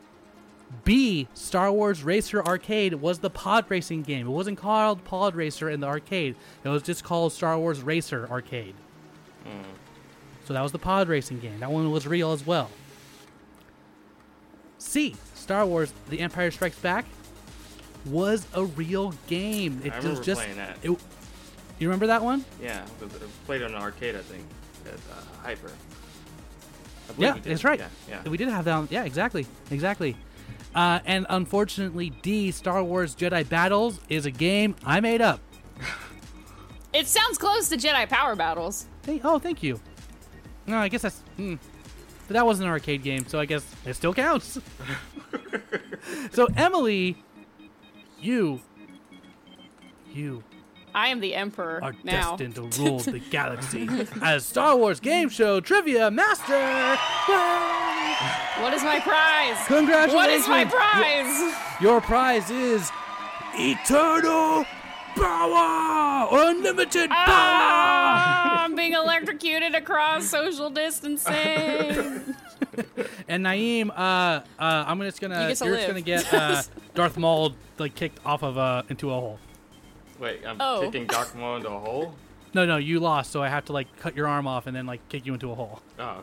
B. Star Wars Racer Arcade was the pod racing game. It wasn't called Pod Racer in the arcade. It was just called Star Wars Racer Arcade. So that was the pod racing game. That one was real as well. C. Star Wars The Empire Strikes Back was a real game. It I was remember just playing that. It, you remember that one? Yeah, we we played on an arcade, I think, at uh, Hyper. I Yeah, we that's right. Yeah, yeah. We did have that. On, yeah, exactly, exactly. Uh, and unfortunately, D. Star Wars Jedi Battles is a game I made up. It sounds close to Jedi Power Battles. Hey, oh, thank you. No, I guess that's. Hmm. But that wasn't an arcade game, so I guess it still counts. so Emily, you, you I am the Emperor are now. destined to rule the galaxy as Star Wars Game Show Trivia Master. Yay! What is my prize? Congratulations! What is my prize? Your prize is eternal power, unlimited power. Ah, I'm being electrocuted across social distancing. And Naeem, uh, uh, I'm just gonna, You you get to are just gonna get uh, Darth Maul like kicked off of uh into a hole. Wait, I'm Oh. kicking Dark Maul into a hole? No, no, you lost, so I have to like cut your arm off and then like kick you into a hole. Oh, okay.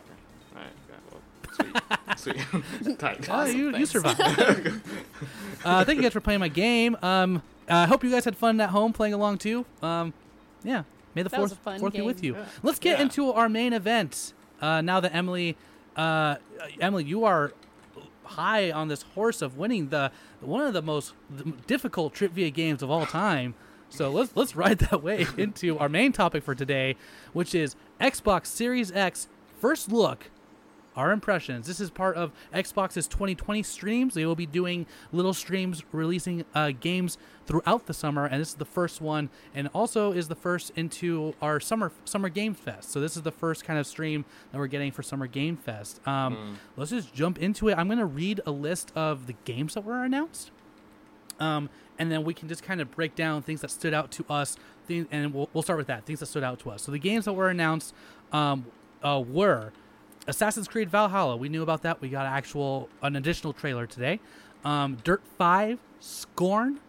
Alright, yeah, well, sweet. sweet. Tight. Oh, you, you thanks. survived. uh, thank you guys for playing my game. Um, I hope you guys had fun at home playing along too. Um, yeah, may the That was fourth a fun fourth be with you. Yeah. Let's get Yeah. into our main event. Uh, now that Emily, uh, Emily, you are high on this horse of winning the one of the most difficult trivia games of all time. So let's let's ride that way into our main topic for today, which is Xbox Series X first look our impressions. This is part of Xbox's 2020 streams. They will be doing little streams releasing uh, games throughout the summer, and this is the first one, and also is the first into our summer summer game fest. So this is the first kind of stream that we're getting for Summer Game Fest. Um, Let's just jump into it. I'm going to read a list of the games that were announced. Um, and then we can just kind of break down things that stood out to us, things, and we'll, we'll start with that. Things that stood out to us. So the games that were announced um, uh, were Assassin's Creed Valhalla. We knew about that. We got actual an additional trailer today. Um, Dirt Five, Scorn,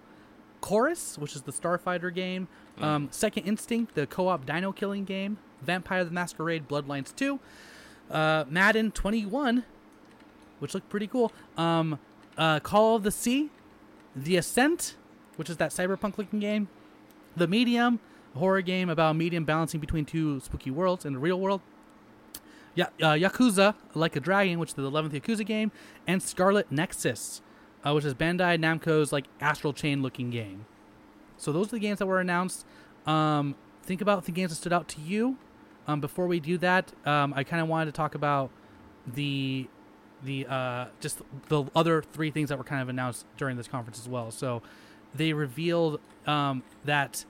Chorus, which is the Starfighter game. Um, Second Extinction, the co-op dino killing game. Vampire the Masquerade Bloodlines 2. Uh, Madden 21, which looked pretty cool. Um, uh, Call of the Sea, The Ascent, which is that cyberpunk looking game. The Medium, a horror game about medium balancing between two spooky worlds in the real world. Ya- uh, Yakuza, Like a Dragon, which is the 11th Yakuza game, and Scarlet Nexus, uh, which is Bandai Namco's like astral chain looking game. So those are the games that were announced. Um, think about the games that stood out to you. Um, before we do that, um, I kind of wanted to talk about the the uh, just the other three things that were kind of announced during this conference as well. So they revealed um, that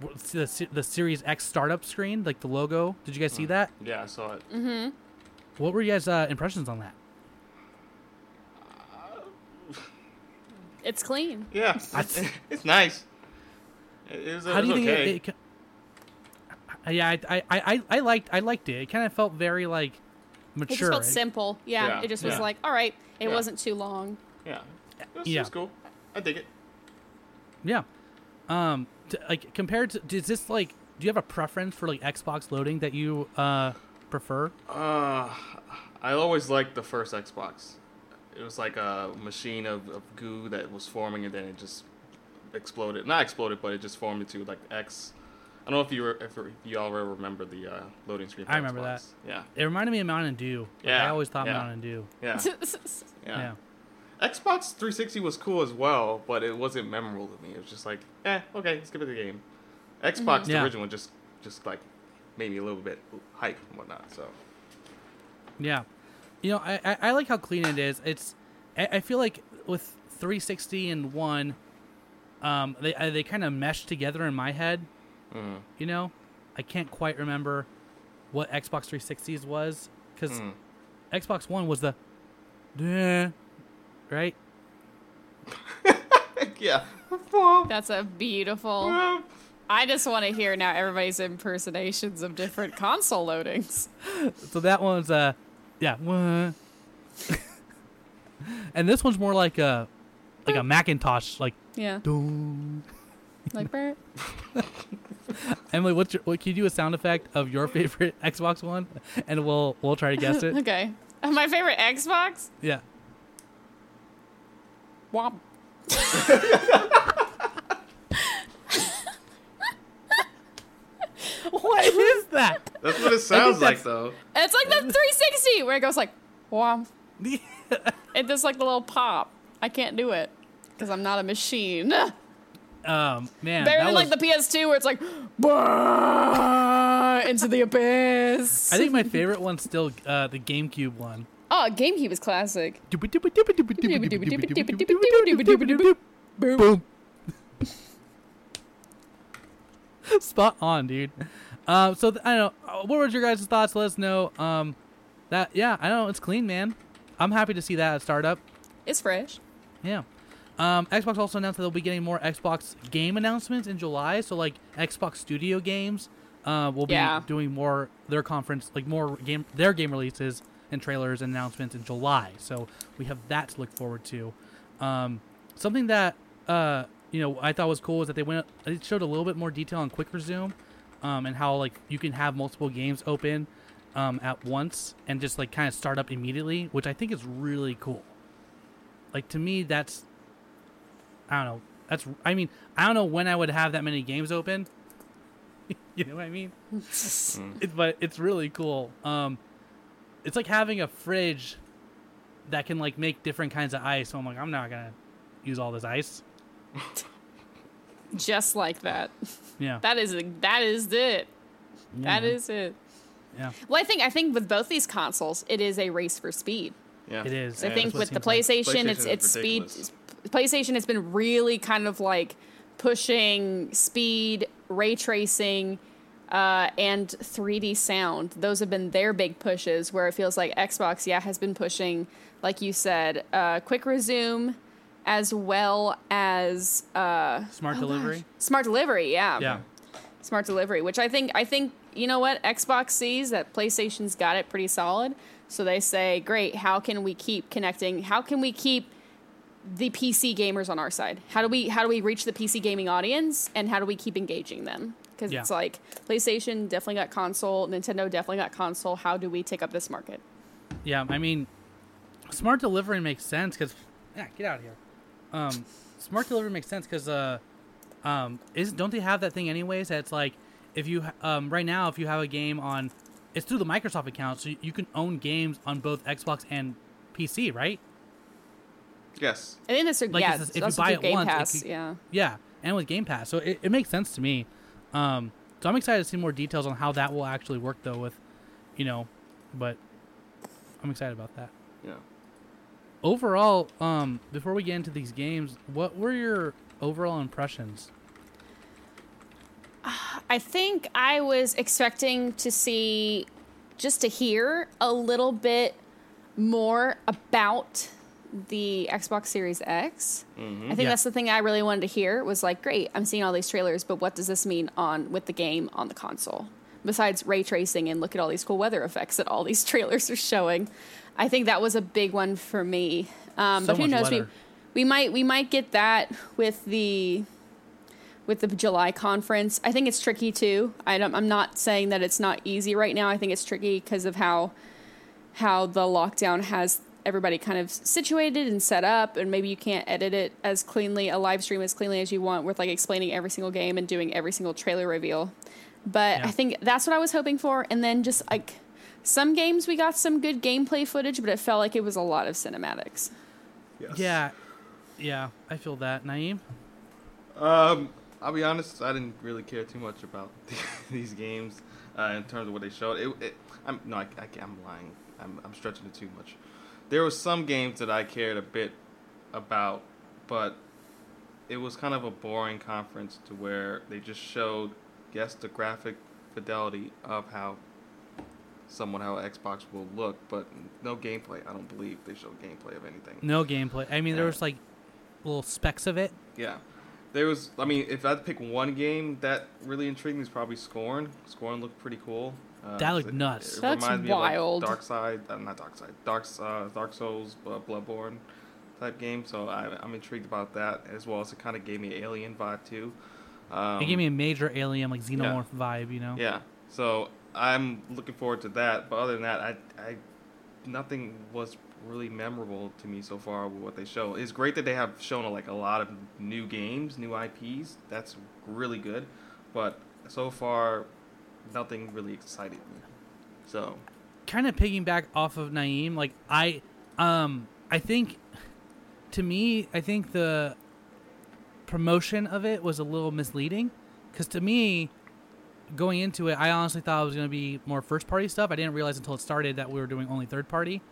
the the Series X startup screen, like the logo. Did you guys see that? Yeah, I saw it. Mm-hmm. What were you guys' uh, impressions on that? It's clean. Yeah, it's, it's nice. It, it was, How do you was think okay. it? it ca- yeah, I, I, I, I liked I liked it. It kind of felt very like It mature. just felt simple. Yeah, Yeah, it just was yeah. like, all right, it Yeah. wasn't too long. yeah, it was, Yeah. it was cool. I dig it. Yeah. Um, t- like compared to, is this like? Do you have a preference for like Xbox loading that you uh prefer? Uh, I always liked the first Xbox. It was like a machine of, of goo that was forming, and then it just exploded. Not exploded, but it just formed into like X. I don't know if you were, if you all remember the uh, loading screen. For I remember Xbox. Yeah, It reminded me of Mountain Dew. Like, I always thought yeah. Mountain Dew. yeah, Yeah. yeah. Xbox 360 was cool as well, but it wasn't memorable to me. It was just like, eh, okay, let's give it a game. Xbox, the Yeah. original, just just like made me a little bit hype and whatnot. So Yeah. You know, I, I, I like how clean it is. It's I, I feel like with 360 and one, um, they they kind of mesh together in my head. mm, You know, I can't quite remember what Xbox 360s was because mm. Xbox One was the, right? yeah. That's a beautiful. I just want to hear now everybody's impersonations of different console loadings. So that one's uh, yeah, "Wah." and this one's more like a like a Macintosh like. Yeah, "Dun." like Bert. Emily, what's your, what can you do a sound effect of your favorite Xbox One, and we'll we'll try to guess it. Okay, my favorite Xbox. Yeah. Womp. What is that? That's what it sounds like, though. It's like the 360 where it goes like womp. It does like the little pop. I can't do it because I'm not a machine. um, man, Better that than was, like the PS2 where it's like "Bah," into the abyss. I think my favorite one's still uh, the GameCube one. Oh, GameCube is classic. Boom. Spot on, dude. Um, so th- I don't know. uh, What were your guys' thoughts? Let us know. Um, that yeah, I know it's clean, man. I'm happy to see that at startup. It's fresh. Yeah. Um, Xbox also announced that they'll be getting more Xbox game announcements in July. So like Xbox Studio games, uh, will be Yeah. doing more their conference, like more game their game releases and trailers and announcements in July. So we have that to look forward to. Um, something that uh, you know I thought was cool is that they went it showed a little bit more detail on Quick Resume, um, and how like you can have multiple games open um, at once and just like kind of start up immediately, which I think is really cool. Like to me, that's I don't know. That's I mean I don't know when I would have that many games open. you know what I mean? It, but it's really cool. Um, it's like having a fridge that can like make different kinds of ice. So I'm like, I'm not gonna use all this ice. Just like that. Yeah. That is that is it. That Yeah. is it. yeah. Well, I think I think with both these consoles, it is a race for speed. Yeah, It is. I Yeah, think with the seems like. PlayStation, it's it's is speed. PlayStation has been really kind of like pushing speed, ray tracing, uh, and 3D sound. Those have been their big pushes. Where it feels like Xbox, yeah, has been pushing, like you said, uh, quick resume, as well as uh, Smart oh delivery. gosh, smart delivery. Yeah, Yeah. smart delivery. Which I think I think you know what Xbox sees that PlayStation's got it pretty solid. So they say, great. How can we keep connecting? How can we keep the PC gamers on our side? How do we how do we reach the PC gaming audience and how do we keep engaging them? Because Yeah. it's like PlayStation definitely got console, Nintendo definitely got console. How do we take up this market? Yeah, I mean, smart delivery makes sense because yeah, get out of here. Um, smart delivery makes sense because uh, um, is don't they have that thing anyways? That's like if you um right now if you have a game on, it's through the Microsoft account, so you can own games on both Xbox and PC, right? Yes. I think that's Like, yeah. it's- if you buy through it Game once, it Pass, could- yeah. Yeah, and with Game Pass, so it, it makes sense to me. Um, so I'm excited to see more details on how that will actually work though. With, you know, but I'm excited about that. Yeah. overall, um, before we get into these games, what were your overall impressions? I think I was expecting to see, just to hear a little bit more about the Xbox Series X. I think Yeah. that's the thing I really wanted to hear was like, great, I'm seeing all these trailers, but what does this mean on with the game on the console? Besides ray tracing and look at all these cool weather effects that all these trailers are showing, I think that was a big one for me. Um, So but who much knows? We, we might we might get that with the with the July conference. I think it's tricky too. I don't, I'm not saying that it's not easy right now. I think it's tricky because of how how the lockdown has everybody kind of situated and set up, and maybe you can't edit it as cleanly, a live stream as cleanly as you want, with like explaining every single game and doing every single trailer reveal. But Yeah. I think that's what I was hoping for, and then just like some games, we got some good gameplay footage, but it felt like it was a lot of cinematics. Yes. Yeah, yeah, I feel that. Naeem, Um, I'll be honest. I didn't really care too much about these games uh, in terms of what they showed. It, it I'm no, I, I, am lying. I'm, I'm stretching it too much. There were some games that I cared a bit about, but it was kind of a boring conference to where they just showed, yes, the graphic fidelity of how somewhat how Xbox will look, but no gameplay. I don't believe they showed gameplay of anything. no gameplay. I mean, there was like little specks of it. Yeah. There was, I mean, if I had to pick one game that really intrigued me, is probably Scorn. Scorn looked pretty cool. Uh, That looked it- nuts. It, That's reminds wild. me of like Dark Side, uh, not Dark Side, Dark, uh, Dark Souls, uh, Bloodborne type game. So I, I'm intrigued about that, as well as it kind of gave me Alien vibe too. Um, it gave me a major alien like xenomorph vibe, you know. Yeah. So I'm looking forward to that. But other than that, I, I, nothing was really memorable to me so far with what they show. It's great that they have shown like a lot of new games, new IPs. That's really good. But so far, nothing really excited me. So kind of piggyback off of Naeem, like I, um, I think, to me, I think the promotion of it was a little misleading, because to me, going into it, I honestly thought it was going to be more first party stuff. I didn't realize until it started that we were doing only third party,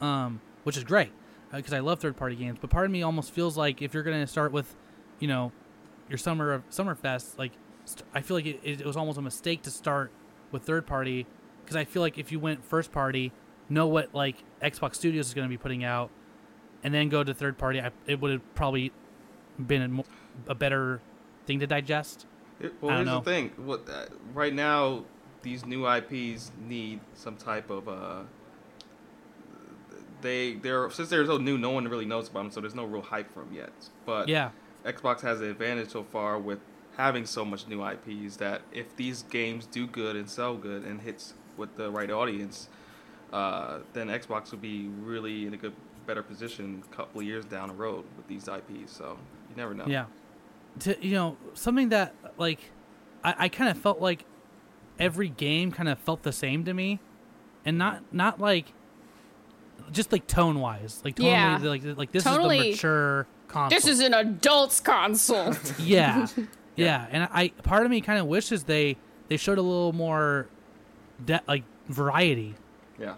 um, which is great because I love third party games. But part of me almost feels like if you're going to start with, you know, your summer summer fest, like st- I feel like it, it was almost a mistake to start with third party because I feel like if you went first party, know what like Xbox Studios is going to be putting out, and then go to third party, I, it would have probably been a, a better thing to digest. It, well, I here's don't the thing. What uh, right now, these new IPs need some type of uh. They they're since they're so new, no one really knows about them, so there's no real hype for them yet. But Yeah, Xbox has an advantage so far with having so much new IPs that if these games do good and sell good and hits with the right audience, uh, then Xbox will be really in a good, better position a couple of years down the road with these IPs. So you never know. yeah. To you know something that like I, I kind of felt like every game kind of felt the same to me, and not not like just like tone wise, like totally Yeah. like like this is the mature console. This is an adult's console. yeah, Yeah, and I part of me kind of wishes they they showed a little more de- like variety Yeah.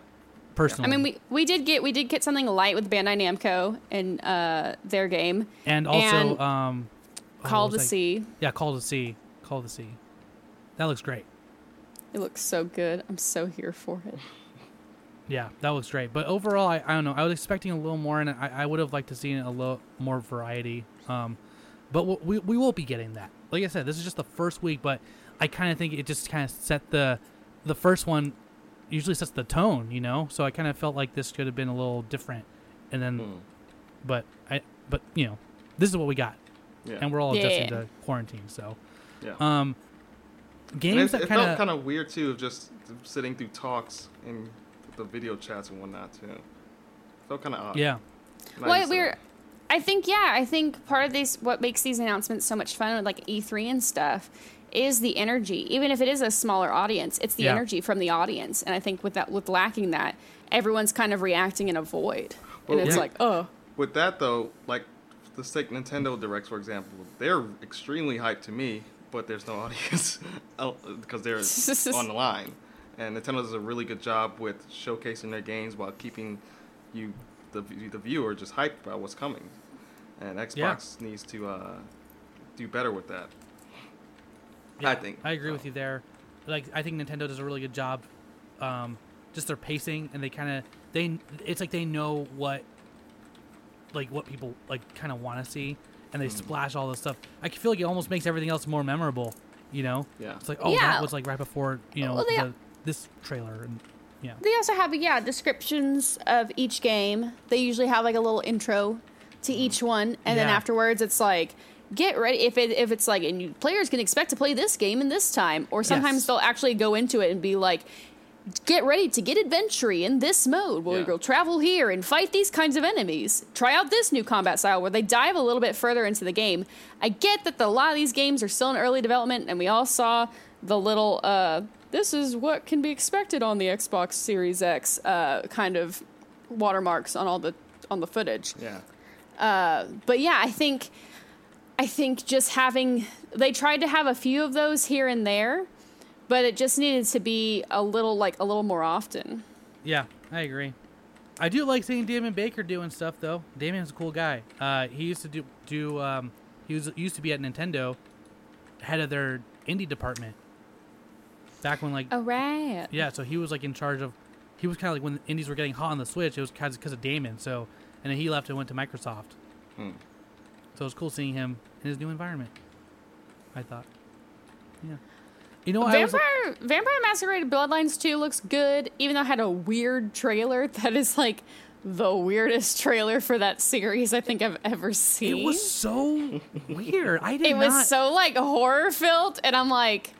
personally. I mean, we, we did get we did get something light with Bandai Namco in uh, their game, and also and um oh, Call what to was I- Sea. Yeah, Call to Sea. Call to Sea. That looks great. It looks so good. I'm so here for it. Yeah, that looks great. But overall, I, I don't know. I was expecting a little more, and I, I would have liked to see a little more variety. Um, but we, we we will be getting that. Like I said, this is just the first week, but I kind of think it just kind of set the the first one usually sets the tone, you know. So I kind of felt like this could have been a little different, and then, Mm. but I but you know, this is what we got, Yeah. and we're all adjusting Yeah. to quarantine. So, yeah. um, And games it, that it kind felt of kind of weird too, of just sitting through talks and the video chats and whatnot too. Felt kind of odd. yeah. Well, we're. That. I think yeah. I think part of these what makes these announcements so much fun with like E3 and stuff is the energy. Even if it is a smaller audience, it's the Yeah. energy from the audience. And I think with that, with lacking that, everyone's kind of reacting in a void, and it's yeah. like, oh, With that though, like the take Nintendo Directs for example, they're extremely hyped to me, but there's no audience because they're on the line. And Nintendo does a really good job with showcasing their games while keeping you, the the viewer, just hyped about what's coming. And Xbox needs to uh, do better with that. I think. I agree with you there. Like I think Nintendo does a really good job, um, just their pacing, and they kind of they. It's like they know what, like what people like kind of want to see, and they splash all this stuff. I feel like it almost makes everything else more memorable. You know, Yeah. it's like oh Yeah. that was like right before you know Well, they- the, this trailer, and yeah, They also have yeah descriptions of each game. They usually have like a little intro to each one, and then afterwards it's like get ready if it if it's like and you, players can expect to play this game in this time, or sometimes Yes. they'll actually go into it and be like. Get ready to get adventure in this mode where Yeah. go travel here and fight these kinds of enemies. Try out this new combat style where they dive a little bit further into the game. I get that the, a lot of these games are still in early development, and we all saw the little uh, this is what can be expected on the Xbox Series X uh, kind of watermarks on all the on the footage. Yeah. Uh, but yeah, I think I think just having they tried to have a few of those here and there, but it just needed to be a little like a little more often. yeah, I agree. I do like seeing Damon Baker doing stuff though. Damon's a cool guy. Uh, he used to do do um, he was used to be at Nintendo, head of their indie department. Back when like Oh right. Yeah, so he was like in charge of. He was kind of like when the indies were getting hot on the Switch. It was kind of because of Damon. So, and then he left and went to Microsoft. Hmm. So it was cool seeing him in his new environment. I thought. Yeah. You know, I was. Vampire Vampire Masquerade Bloodlines 2 looks good, even though it had a weird trailer that is like the weirdest trailer for that series I think I've ever seen. It was so weird. I did not it not. was so like horror filled and i'm like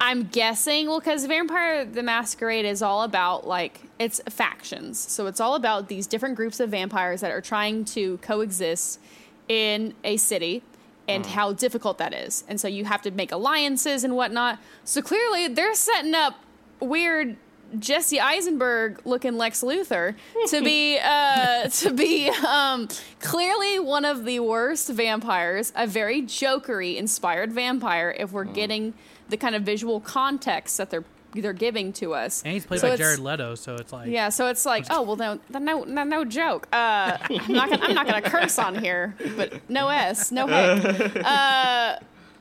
i'm guessing well because vampire the masquerade is all about like it's factions. So it's all about these different groups of vampires that are trying to coexist in a city and how difficult that is. And so you have to make alliances and whatnot. So clearly they're setting up weird Jesse Eisenberg looking Lex Luthor to be uh, to be um, clearly one of the worst vampires, a very jokery inspired vampire. If we're getting the kind of visual context that they're they're giving to us, and he's played So by Jared Leto, so it's like. yeah, so it's like, oh well, no, no, no, no joke. Uh, I'm not, gonna, I'm not gonna curse on here, but no s, no heck. Uh,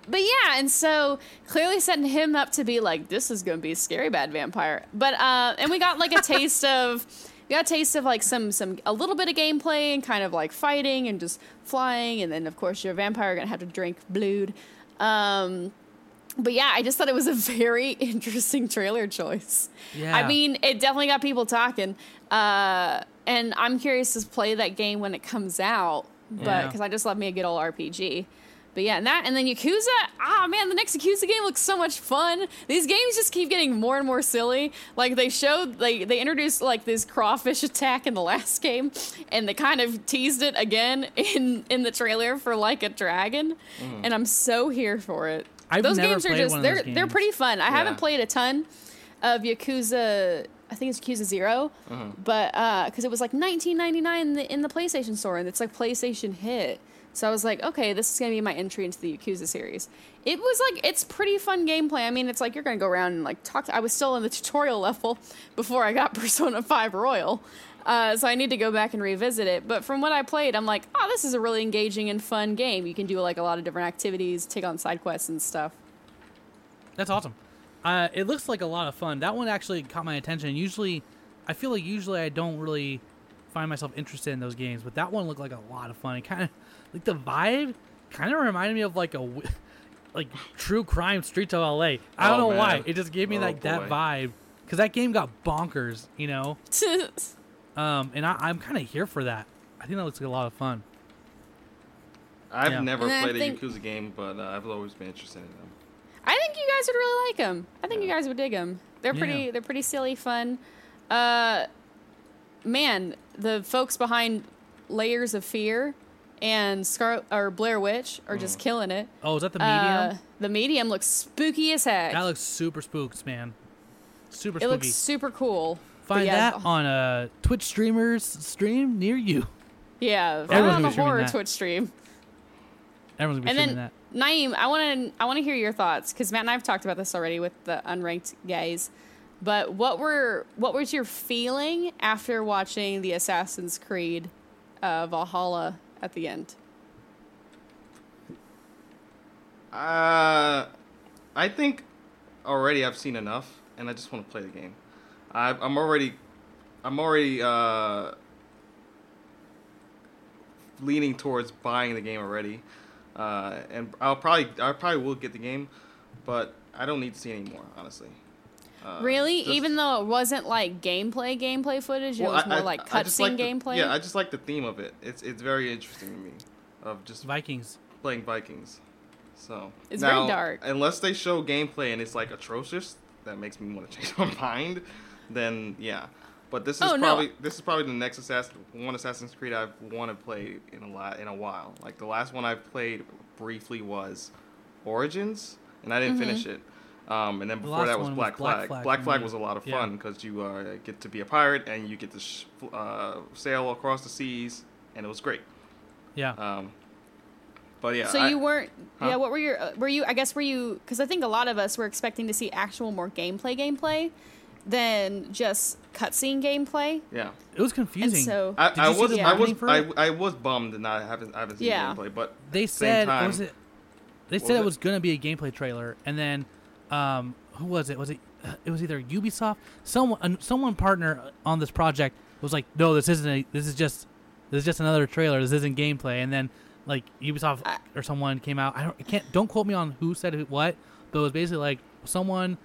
but yeah, and so clearly setting him up to be like, this is gonna be a scary bad vampire. But uh, and we got like a taste of, we got a taste of like some some a little bit of gameplay and kind of like fighting and just flying, and then of course your vampire gonna have to drink blood. Um, but yeah, I just thought it was a very interesting trailer choice. Yeah. I mean, it definitely got people talking. Uh, and I'm curious to play that game when it comes out, but Yeah. because I just love me a good old RPG. But yeah, and that and then Yakuza. Ah, man, the next Yakuza game looks so much fun. These games just keep getting more and more silly. Like they showed, they they introduced like this crawfish attack in the last game, and they kind of teased it again in in the trailer for like a dragon, and I'm so here for it. I've those games are just they're they're pretty fun. I haven't played a ton of Yakuza. I think it's Yakuza 0 but uh, because it was like 19.99 in the in the PlayStation Store, and it's like PlayStation hit. So I was like, okay, this is gonna be my entry into the Yakuza series. It was like it's pretty fun gameplay. I mean, it's like you're gonna go around and like talk. I was still in the tutorial level before I got Persona Five Royal, uh, so I need to go back and revisit it. But from what I played, I'm like, oh, this is a really engaging and fun game. You can do like a lot of different activities, take on side quests and stuff. That's awesome. Uh, it looks like a lot of fun. That one actually caught my attention. Usually, I feel like usually I don't really find myself interested in those games, but that one looked like a lot of fun. It kind of like the vibe kind of reminded me of like a like true crime Streets of LA. I don't Oh, know why. It just gave me Oh, like that vibe because that game got bonkers, you know. Um, and I, I'm kind of here for that. I think that looks like a lot of fun. I've Yeah. never And I played a think- Yakuza game, but uh, I've always been interested in them. I think you guys would really like them. I think you guys would dig them. They're pretty. Yeah. They're pretty silly, fun. Uh, man, the folks behind Layers of Fear and Scar or Blair Witch are just killing it. Oh, is that the medium? Uh, the medium looks spooky as heck. that looks super spooks, man. Super it spooky. looks super cool. But Find yeah, that on a Twitch streamer's stream near you. Yeah, find Everyone's on gonna the be streaming horror that. Twitch stream. Everyone's gonna And be streaming then that. Naeem, I want to I want to hear your thoughts because Matt and I've talked about this already with the unranked guys. But what were what was your feeling after watching the Assassin's Creed uh, Valhalla at the end? Uh, I think already I've seen enough, and I just want to play the game. I, I'm already, I'm already uh, leaning towards buying the game already, uh, and I'll probably, I probably will get the game, but I don't need to see any more, honestly. Uh, really, just- even though it wasn't like gameplay gameplay footage, well, it was I- more I- like I like cutscene gameplay. Yeah, I just like the theme of it. It's it's very interesting to me, of just Vikings. playing Vikings. So It's very dark. Unless they show gameplay and it's like atrocious, that makes me want to change my mind. Then yeah, but this is Oh, no. probably this is probably the next Assassin one Assassin's Creed I've want to play in a lot in a while. Like the last one I played briefly was Origins, and I didn't Mm-hmm. finish it. Um, and then before last that was one was Black Black Flag. Flag Black for Flag me. was a lot of fun because you uh, get to be a pirate and you get to sh- uh, sail across the seas, and it was great. Yeah. Um, but yeah, so I- you weren't. Huh? Yeah, what were your? Uh, were you? I guess were you? Because I think a lot of us were expecting to see actual more gameplay gameplay than just cutscene gameplay. yeah. it was confusing. And so I, Did I you see was the I was marketing for I. I was bummed that I haven't I haven't seen Yeah. gameplay, but they same said time, was it? They said was it it? was gonna be a gameplay trailer, and then um, who was it? Was it? Uh, it was either Ubisoft, someone, uh, someone partner on this project was like, no, this isn't. A, this is just, this is just another trailer. This isn't gameplay. And then like Ubisoft I- or someone came out. I don't, I can't. Don't quote me on who said who- what, but it was basically like someone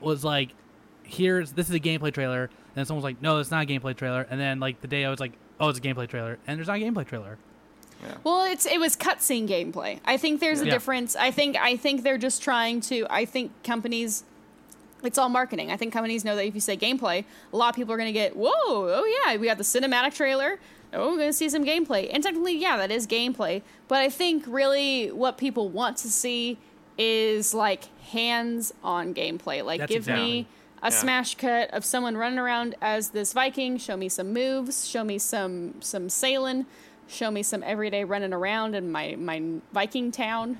was like, here's this is a gameplay trailer, and then someone like, no, it's not a gameplay trailer. And then like the day I was like, oh, it's a gameplay trailer, and there's not a gameplay trailer. Well, it's it was cutscene gameplay. I think there's a difference. I think I think they're just trying to. I think companies. It's all marketing. I think companies know that if you say gameplay, a lot of people are going to get, whoa, oh yeah, we got the cinematic trailer. Oh, we're going to see some gameplay. And technically, yeah, that is gameplay. But I think really what people want to see is like hands on gameplay. Like, That's give exactly- me a Yeah. smash cut of someone running around as this Viking. Show me some moves. Show me some some sailing. Show me some everyday running around in my my Viking town,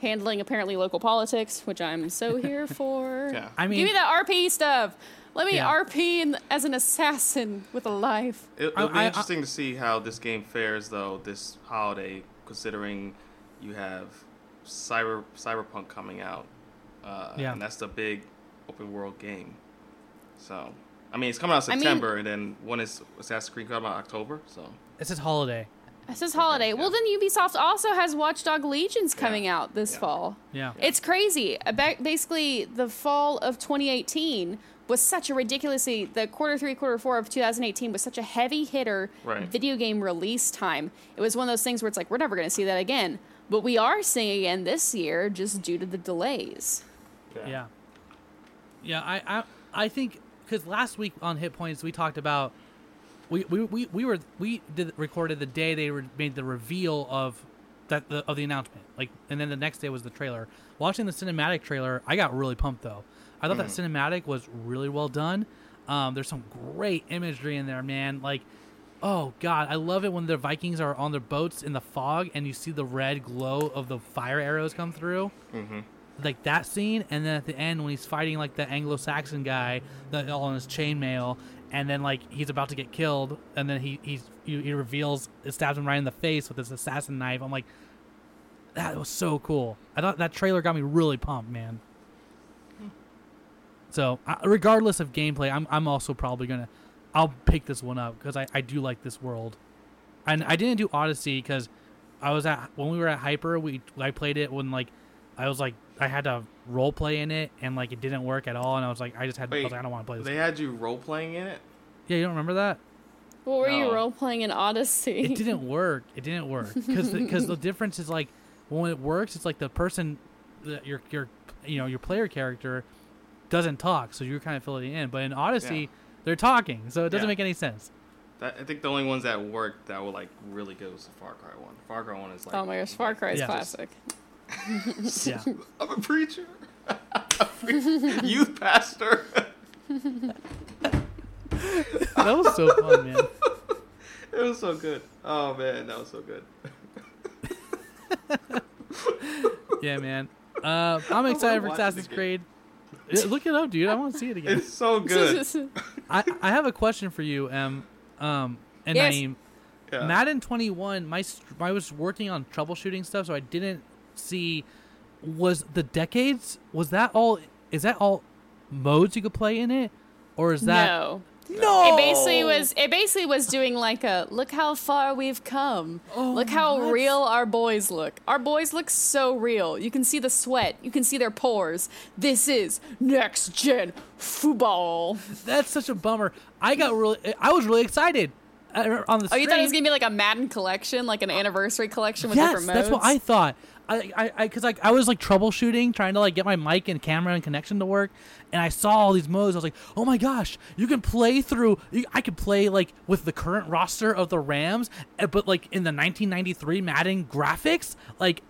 handling apparently local politics, which I'm so here for. Yeah. I mean, give me that RP stuff. Let me Yeah. RP in, as an assassin with a life. It, it'll be I- I- interesting to see how this game fares though this holiday, considering you have cyber cyberpunk coming out, uh, Yeah. and that's the big open world game. So, I mean, it's coming out I mean- September, and then when is Assassin's Creed coming out? October. So, it says holiday. It says holiday. yeah. Well, then Ubisoft also has Watchdog Legions coming Yeah. out this Yeah. fall. Yeah. It's crazy. Uh, basically, the fall of 2018 was such a ridiculously the quarter three, quarter four of 2018 was such a heavy hitter Right. video game release time. It was one of those things where it's like we're never going to see that again, but we are seeing again this year just due to the delays. Yeah. Yeah, I I, I think because last week on Hit Points we talked about we, we, we, we were we did recorded the day they re- made the reveal of that the, of the announcement like and then the next day was the trailer. Watching the cinematic trailer, I got really pumped though. I thought that cinematic was really well done. Um, there's some great imagery in there, man. Like Oh God, I love it when the Vikings are on their boats in the fog and you see the red glow of the fire arrows come through. Mm-hmm. Like that scene, and then at the end when he's fighting like the Anglo-Saxon guy that all on his chainmail, and then like he's about to get killed, and then he he's, he, he reveals it stabs him right in the face with his assassin knife. I'm like, that was so cool. I thought that trailer got me really pumped, man. So uh, regardless of gameplay, I'm I'm also probably gonna I'll pick this one up because I, I do like this world, and I didn't do Odyssey because I was at when we were at Hyper we I played it when like I was like I had to role play in it and like it didn't work at all and I was like I just had I was like I don't want to play this. They had you role playing in it. yeah, you don't remember that? What were you No. role playing in Odyssey? It didn't work. It didn't work because because the difference is like when it works, it's like the person that your your you know your player character doesn't talk, so you're kind of filling it in. But in Odyssey, Yeah. they're talking, so it doesn't Yeah. make any sense. That, I think the only ones that work that were like really good was the Far Cry one. Far Cry one is like. oh my gosh, Far Cry is Yeah. classic. Yeah. I'm a preacher. Youth pastor. That was so fun, man. It was so good. Oh man, that was so good. Yeah, man. Uh, I'm excited for watch it Assassin's. Creed. Yeah, Look it up, dude. I want to see it again. It's so good. I, I have a question for you, Em. Um, and Yes. Naeem. Yeah. Madden 21. My I was working on troubleshooting stuff, so I didn't see. Was the decades? Was that all? Is that all modes you could play in it, or is that no. no? It basically was. It basically was doing like a look how far we've come. Oh, look how what? real our boys look. Our boys look so real. You can see the sweat. You can see their pores. This is next gen football. That's such a bummer. I got really. I was really excited uh, on the. Oh, you thought it was gonna be like a Madden collection, like an anniversary collection with yes, different modes? that's what I thought. I, I, I, cause like I was like troubleshooting, trying to like get my mic and camera and connection to work, and I saw all these modes. I was like, oh my gosh, you can play through. You, I could play like with the current roster of the Rams, eh, but like in the 1993 Madden graphics. Like,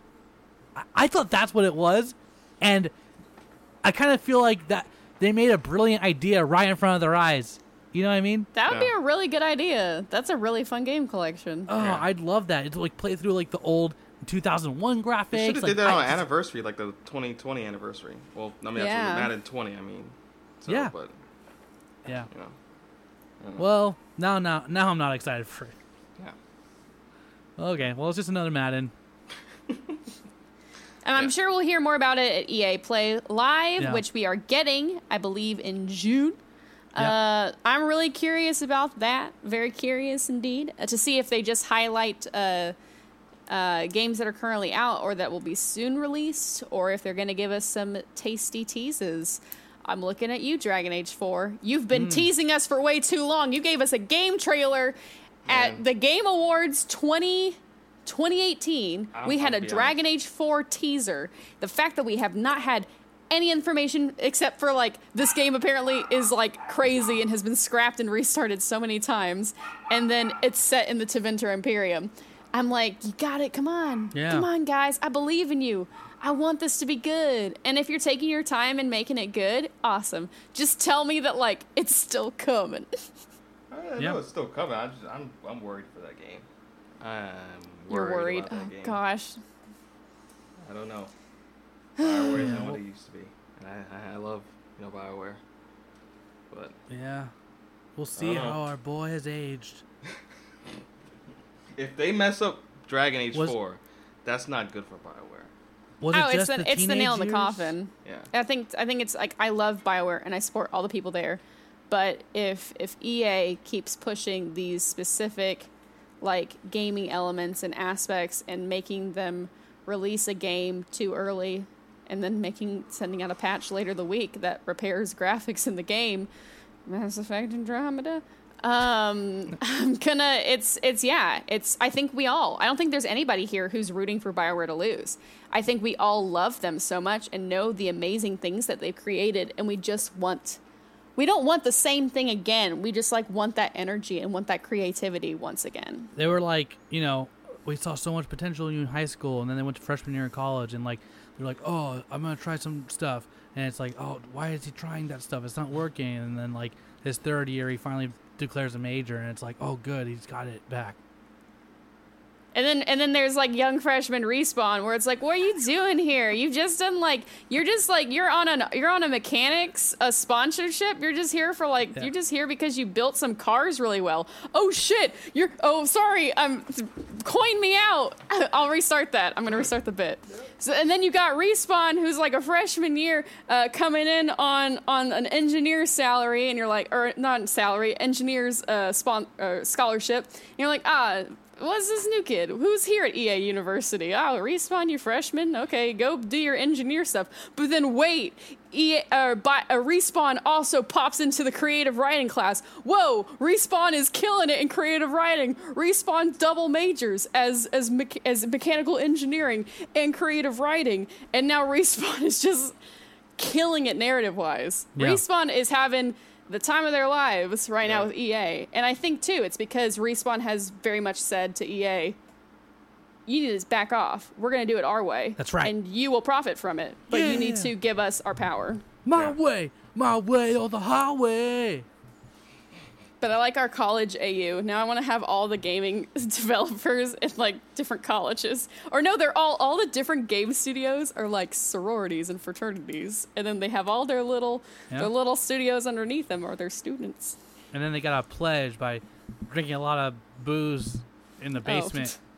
I, I thought that's what it was, and I kind of feel like that they made a brilliant idea right in front of their eyes. You know what I mean? That would be a really good idea. That's a really fun game collection. Oh, Yeah. I'd love that. It's like play through like the old 2001 graphics. They should have like, did that I on just- anniversary, like the 2020 anniversary. Well, I mean, that's Yeah. what Madden 20. I mean. So, Yeah. But Yeah. you know, Well, now, now, now I'm not excited for it. yeah. Okay, well, it's just another Madden. And I'm Yeah. sure we'll hear more about it at EA Play Live, Yeah. which we are getting, I believe, in June. Yeah. Uh, I'm really curious about that. Very curious indeed uh, to see if they just highlight uh, uh, games that are currently out or that will be soon released, or if they're going to give us some tasty teases. I'm looking at you, Dragon Age 4. You've been teasing us for way too long. You gave us a game trailer at Man. the Game Awards 20, 2018. I'm- we had a Dragon Age 4 teaser. The fact that we have not had any information except for like this game apparently is like crazy and has been scrapped and restarted so many times and then it's set in the Tevinter Imperium. I'm like, you got it. Come on. Yeah. Come on, guys. I believe in you. I want this to be good. And if you're taking your time and making it good, awesome. Just tell me that like it's still coming. I uh, Yeah. it's still coming. I just, I'm I'm worried for that game. I'm You're worried. About that Oh game. gosh. I don't know. Bioware is not what it used to be, and I, I, I love you know Bioware, but Yeah. We'll see how our boy has aged. If they mess up Dragon Age Was- 4, that's not good for Bioware. Was oh, it it's just the, the, it's the nail in the years? coffin. Yeah. I think I think it's like I love Bioware and I support all the people there, but if if EA keeps pushing these specific like gaming elements and aspects and making them release a game too early and then making sending out a patch later the week that repairs graphics in the game, Mass Effect Andromeda. Um, I'm gonna. It's it's yeah. It's. I think we all. I don't think there's anybody here who's rooting for Bioware to lose. I think we all love them so much and know the amazing things that they've created, and we just want. We don't want the same thing again. We just like want that energy and want that creativity once again. They were like, you know, we saw so much potential in high school, and then they went to freshman year in college, and like they're like, oh, I'm gonna try some stuff, and it's like, oh, why is he trying that stuff? It's not working. And then like his third year, he finally declares a major, and it's like, oh, good, he's got it back. And then and then there's like young freshman respawn where it's like, what are you doing here? You've just done like you're just like you're on an you're on a mechanics a sponsorship. You're just here for like Yeah. you're just here because you built some cars really well. Oh shit! You're oh sorry. I'm coin me out. I'll restart that. I'm gonna restart the bit. So, and then you got respawn who's like a freshman year uh, coming in on on an engineer salary, and you're like or not salary engineers uh, spawn uh, scholarship. And you're like ah what's this new kid? Who's here at EA University? Oh, respawn, you freshman. Okay, go do your engineer stuff. But then wait, EA uh, by, uh, respawn also pops into the creative writing class. Whoa, respawn is killing it in creative writing. Respawn double majors as as mech- as mechanical engineering and creative writing, and now respawn is just killing it narrative wise. Yeah. Respawn is having the time of their lives right now with EA. And I think too, it's because Respawn has very much said to EA, you need to back off. We're going to do it our way. That's right. And you will profit from it. But you need to give us our power. My Yeah. way, my way, or the highway. But I like our college AU. Now I want to have all the gaming developers in like different colleges. Or no, they're all all the different game studios are like sororities and fraternities, and then they have all their little Yeah. their little studios underneath them are their students. And then they got a pledge by drinking a lot of booze in the Oh. basement.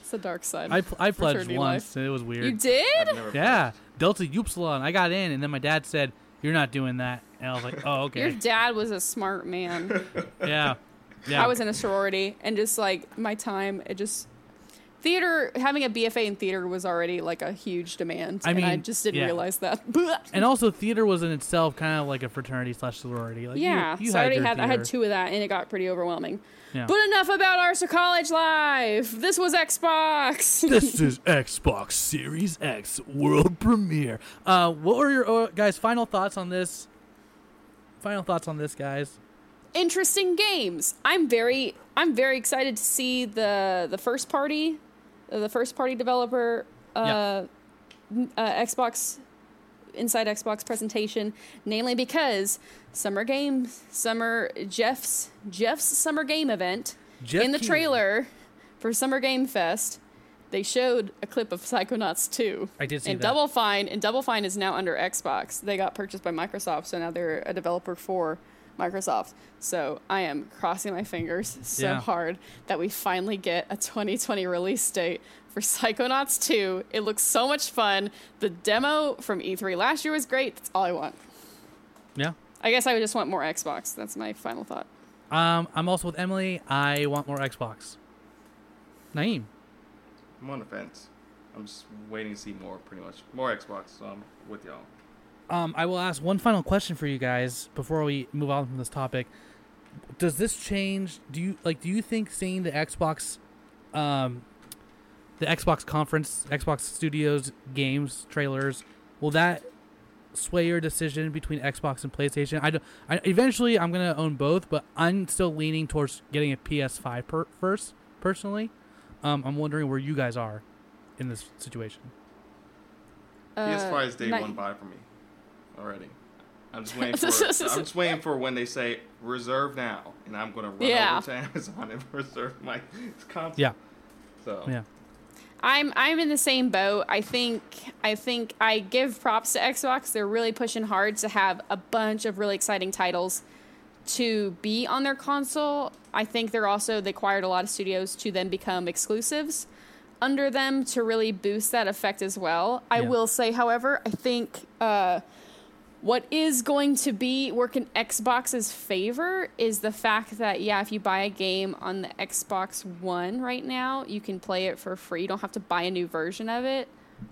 It's the dark side. I, pl- I pledged once, life. and it was weird. you did? I've Yeah, Delta Upsilon. I got in, and then my dad said, "You're not doing that," and I was like, "Oh, okay. Your dad was a smart man. yeah, yeah. I was in a sorority, and just like my time, it just theater having a BFA in theater was already like a huge demand, I and I just didn't yeah. realize that. and also, theater was in itself kind of like a fraternity slash sorority. Like, yeah, you, so I already had I had two of that, and it got pretty overwhelming. Yeah. But enough about our college life. This was Xbox. this is Xbox Series X world premiere. Uh, what were your uh, guys' final thoughts on this? Final thoughts on this, guys? Interesting games. I'm very I'm very excited to see the the first party, uh, the first party developer uh, n- uh, Xbox inside Xbox presentation, namely because Summer Games, Summer Geoff's Geoff's Summer Game event Geoff in the trailer for Summer Game Fest, they showed a clip of Psychonauts 2. I did see and that. Double Fine and Double Fine is now under Xbox. They got purchased by Microsoft, so now they're a developer for Microsoft. So I am crossing my fingers so Yeah. hard that we finally get a 2020 release date for Psychonauts 2. It looks so much fun. The demo from E3 last year was great. That's all I want. Yeah. I guess I would just want more Xbox. That's my final thought. Um, I'm also with Emily. I want more Xbox. Naeem. I'm on the fence. I'm just waiting to see more, pretty much. More Xbox, so I'm with y'all. Um, I will ask one final question for you guys before we move on from this topic. Does this change? Do you like? Do you think seeing the Xbox, um, the Xbox conference, Xbox Studios games trailers, will that sway your decision between Xbox and PlayStation? I, do, I eventually I'm gonna own both, but I'm still leaning towards getting a PS5 per, first. Personally, um, I'm wondering where you guys are in this situation. PS5 is day Uh, ni- one buy for me already. I'm just waiting for. I'm just waiting for when they say reserve now, and I'm gonna run Yeah. over to Amazon and reserve my console. Yeah. So Yeah. I'm I'm in the same boat. I think I think I give props to Xbox. They're really pushing hard to have a bunch of really exciting titles to be on their console. I think they're also they acquired a lot of studios to then become exclusives under them to really boost that effect as well. I Yeah. will say, however, I think uh, what is going to be work in Xbox's favor is the fact that yeah, if you buy a game on the Xbox One right now, you can play it for free. You don't have to buy a new version of it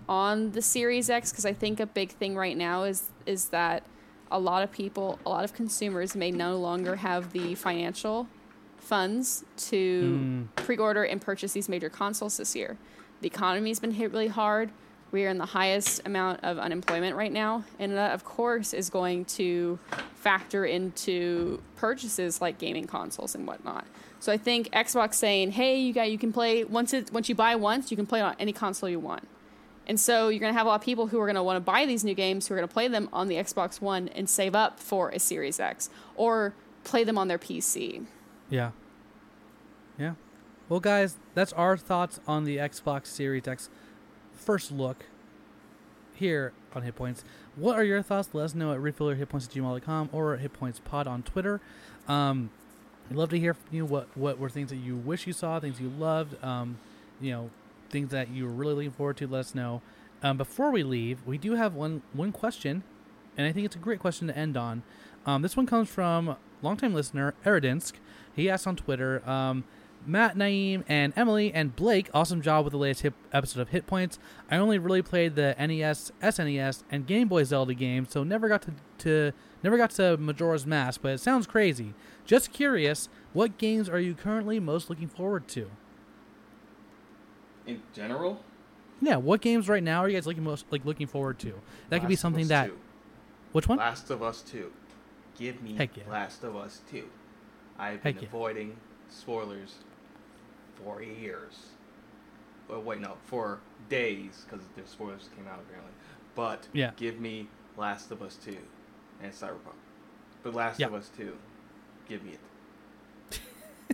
on the Series X because I think a big thing right now is is that a lot of people, a lot of consumers may no longer have the financial funds to hmm. pre-order and purchase these major consoles this year. The economy's been hit really hard. We are in the highest amount of unemployment right now, and that, of course, is going to factor into purchases like gaming consoles and whatnot. So I think Xbox saying, "Hey, you got you can play once it once you buy once, you can play on any console you want," And so you're going to have a lot of people who are going to want to buy these new games, who are going to play them on the Xbox One and save up for a Series X or play them on their PC. Yeah. Yeah. Well, guys, that's our thoughts on the Xbox Series X first look here on Hit Points. What are your thoughts? Let us know at refillerhitpoints at gmail.com or at hitpointspod on Twitter. Um, we'd love to hear from you. What what were things that you wish you saw, things you loved, um, you know, things that you were really looking forward to. Let us know. Um, before we leave, we do have one one question, and I think it's a great question to end on. Um, this one comes from longtime listener Eridinsk. He asked on Twitter. Um, Matt, Naeem, and Emily and Blake, awesome job with the latest hip episode of Hit Points. I only really played the NES, SNES, and Game Boy Zelda games, so never got to, to never got to Majora's Mask. But it sounds crazy. Just curious, what games are you currently most looking forward to? In general, Yeah, what games right now are you guys looking most like looking forward to? That could be something that 2. which one? Last of Us 2. Give me yeah. Last of Us 2. I've been yeah. avoiding spoilers for years. Well, wait, no, for days, because the spoilers came out apparently. But Yeah. give me Last of Us 2 and Cyberpunk. But Last Yeah. of Us 2, give me it.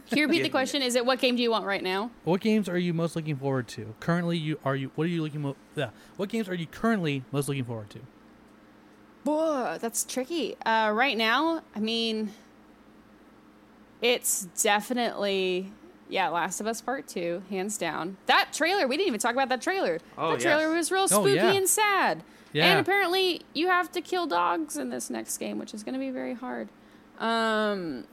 Can you repeat Give the question? Is it what game do you want right now? What games are you most looking forward to? Currently, you are you what are you looking mo- yeah, What games are you currently most looking forward to? Boy, that's tricky. Uh, right now, I mean, it's definitely yeah, Last of Us Part Two, hands down. That trailer, we didn't even talk about that trailer. Oh, that trailer yes. was real Oh, spooky yeah. and sad. Yeah. And apparently, you have to kill dogs in this next game, which is going to be very hard. Um,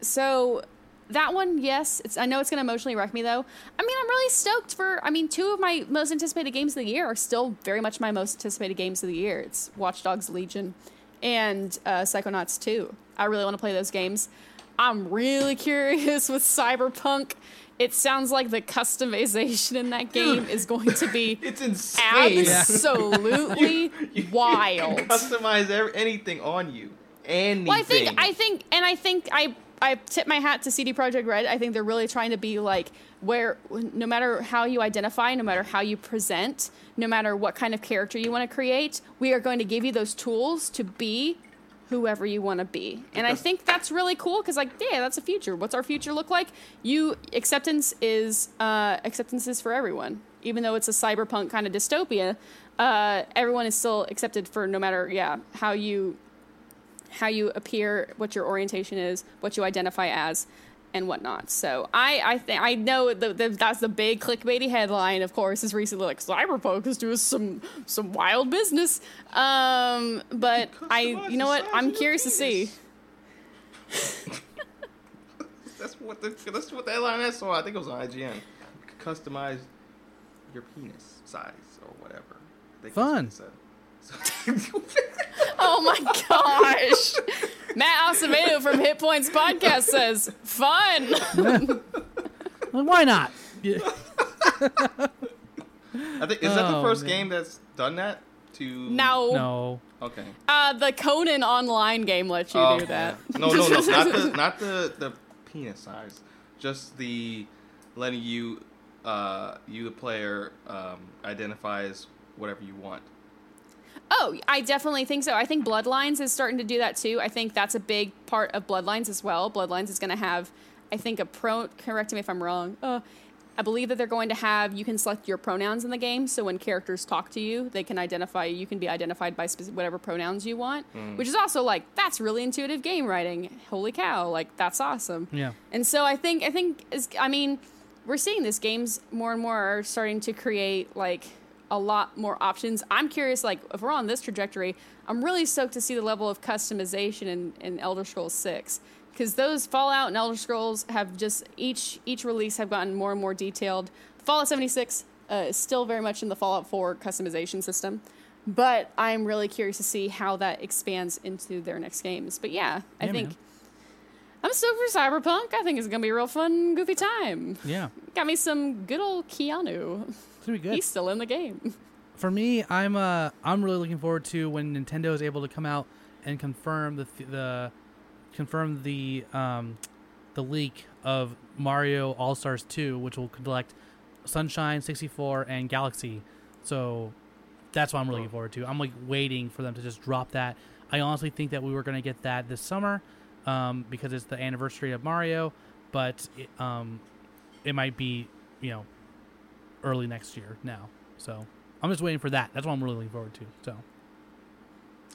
so that one, yes, it's. I know it's going to emotionally wreck me though. I mean, I'm really stoked for. I mean, two of my most anticipated games of the year are still very much my most anticipated games of the year. It's Watch Dogs Legion and uh, Psychonauts 2. I really want to play those games. I'm really curious with Cyberpunk. It sounds like the customization in that game is going to be It's insane. absolutely wild. Customize every, anything on you. Anything. Well, I think I think, and I think I I tip my hat to CD Projekt Red. I think they're really trying to be like where no matter how you identify, no matter how you present, no matter what kind of character you want to create, we are going to give you those tools to be whoever you want to be. And I think that's really cool because like yeah, that's a future. What's our future look like? You acceptance is uh, acceptance is for everyone. Even though it's a cyberpunk kind of dystopia, uh, everyone is still accepted for no matter yeah how you how you appear, what your orientation is, what you identify as, and whatnot. So I I think I know the, the, that's the big clickbaity headline. Of course, is recently like Cyberpunk is doing some some wild business. Um, but I you know what I'm of your curious to see. That's what the that's what the headline I saw. I think it was on IGN. Customize your penis size or whatever. I think Fun. it said. So- Oh my gosh. Matt Acevedo from Hit Points Podcast says, "Fun." Well, why not? I think is that the Oh, first man. game that's done that? To no, No. Okay. uh, the Conan online game lets you Oh, do that. yeah. No, no, no, not the not the the penis size. Just the letting you uh you the player um identify as whatever you want. Oh, I definitely think so. I think Bloodlines is starting to do that too. I think that's a big part of Bloodlines as well. Bloodlines is going to have, I think, a pro. Correct me if I'm wrong. Uh, I believe that they're going to have you can select your pronouns in the game, so when characters talk to you, they can identify. You can be identified by speci- whatever pronouns you want, which is also like that's really intuitive game writing. Holy cow! Like that's awesome. Yeah. And so I think I think is I mean, we're seeing this games more and more are starting to create like a lot more options. I'm curious, like if we're on this trajectory, I'm really stoked to see the level of customization in, in Elder Scrolls Six. Because those Fallout and Elder Scrolls have just each each release have gotten more and more detailed. Fallout 76 uh, is still very much in the Fallout 4 customization system, but I'm really curious to see how that expands into their next games. But yeah, I Yeah, think man. I'm stoked for Cyberpunk. I think it's gonna be a real fun, goofy time. Yeah. Got me some good old Keanu. It's gonna be good. He's still in the game. For me, I'm uh I'm really looking forward to when Nintendo is able to come out and confirm the the confirm the um the leak of Mario All Stars 2, which will collect Sunshine 64 and Galaxy So that's what I'm really looking forward to. I'm like waiting for them to just drop that. I honestly think that we were going to get that this summer um, because it's the anniversary of Mario, but it, um, it might be you know early next year now. So I'm just waiting for that. That's what I'm really looking forward to. So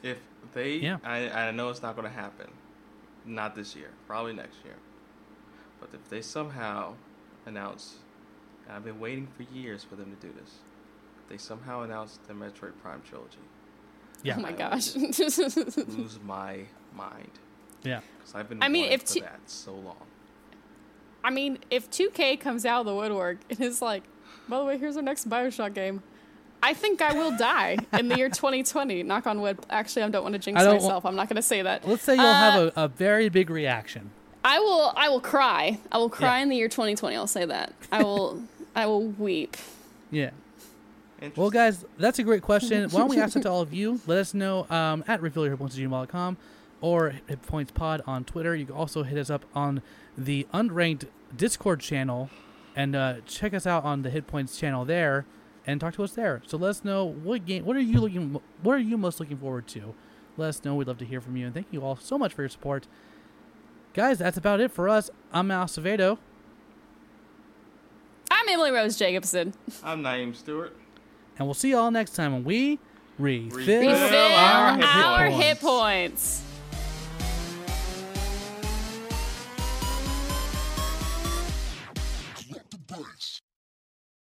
If they, Yeah. I, I know it's not going to happen. Not this year. Probably next year. But if they somehow announce, and I've been waiting for years for them to do this, if they somehow announce the Metroid Prime trilogy, yeah, Oh my I gosh. lose my mind. yeah. Because I've been I mean, if for t- that so long. I mean, if 2K comes out of the woodwork and is like, by the way, here's our next Bioshock game, I think I will die in the year 2020. Knock on wood. Actually, I don't want to jinx I don't wa- myself. I'm not going to say that. Let's say you'll Uh, have a, a very big reaction. I will. I will cry. I will cry Yeah. in the year 2020. I'll say that. I will. I will weep. Yeah. Well, guys, that's a great question. Why don't we ask it to all of you? Let us know um, at refillyourpoints.gmail.com or hitpointspod on Twitter. You can also hit us up on the unranked Discord channel and uh, check us out on the Hit Points channel there and talk to us there. So let us know what game, what are you looking, what are you most looking forward to? Let us know. We'd love to hear from you. And thank you all so much for your support. Guys, that's about it for us. I'm Al Acevedo. I'm Emily Rose Jacobson. I'm Naeem Stewart. And we'll see you all next time when we refill, Refill Refill our hit our points. hit points.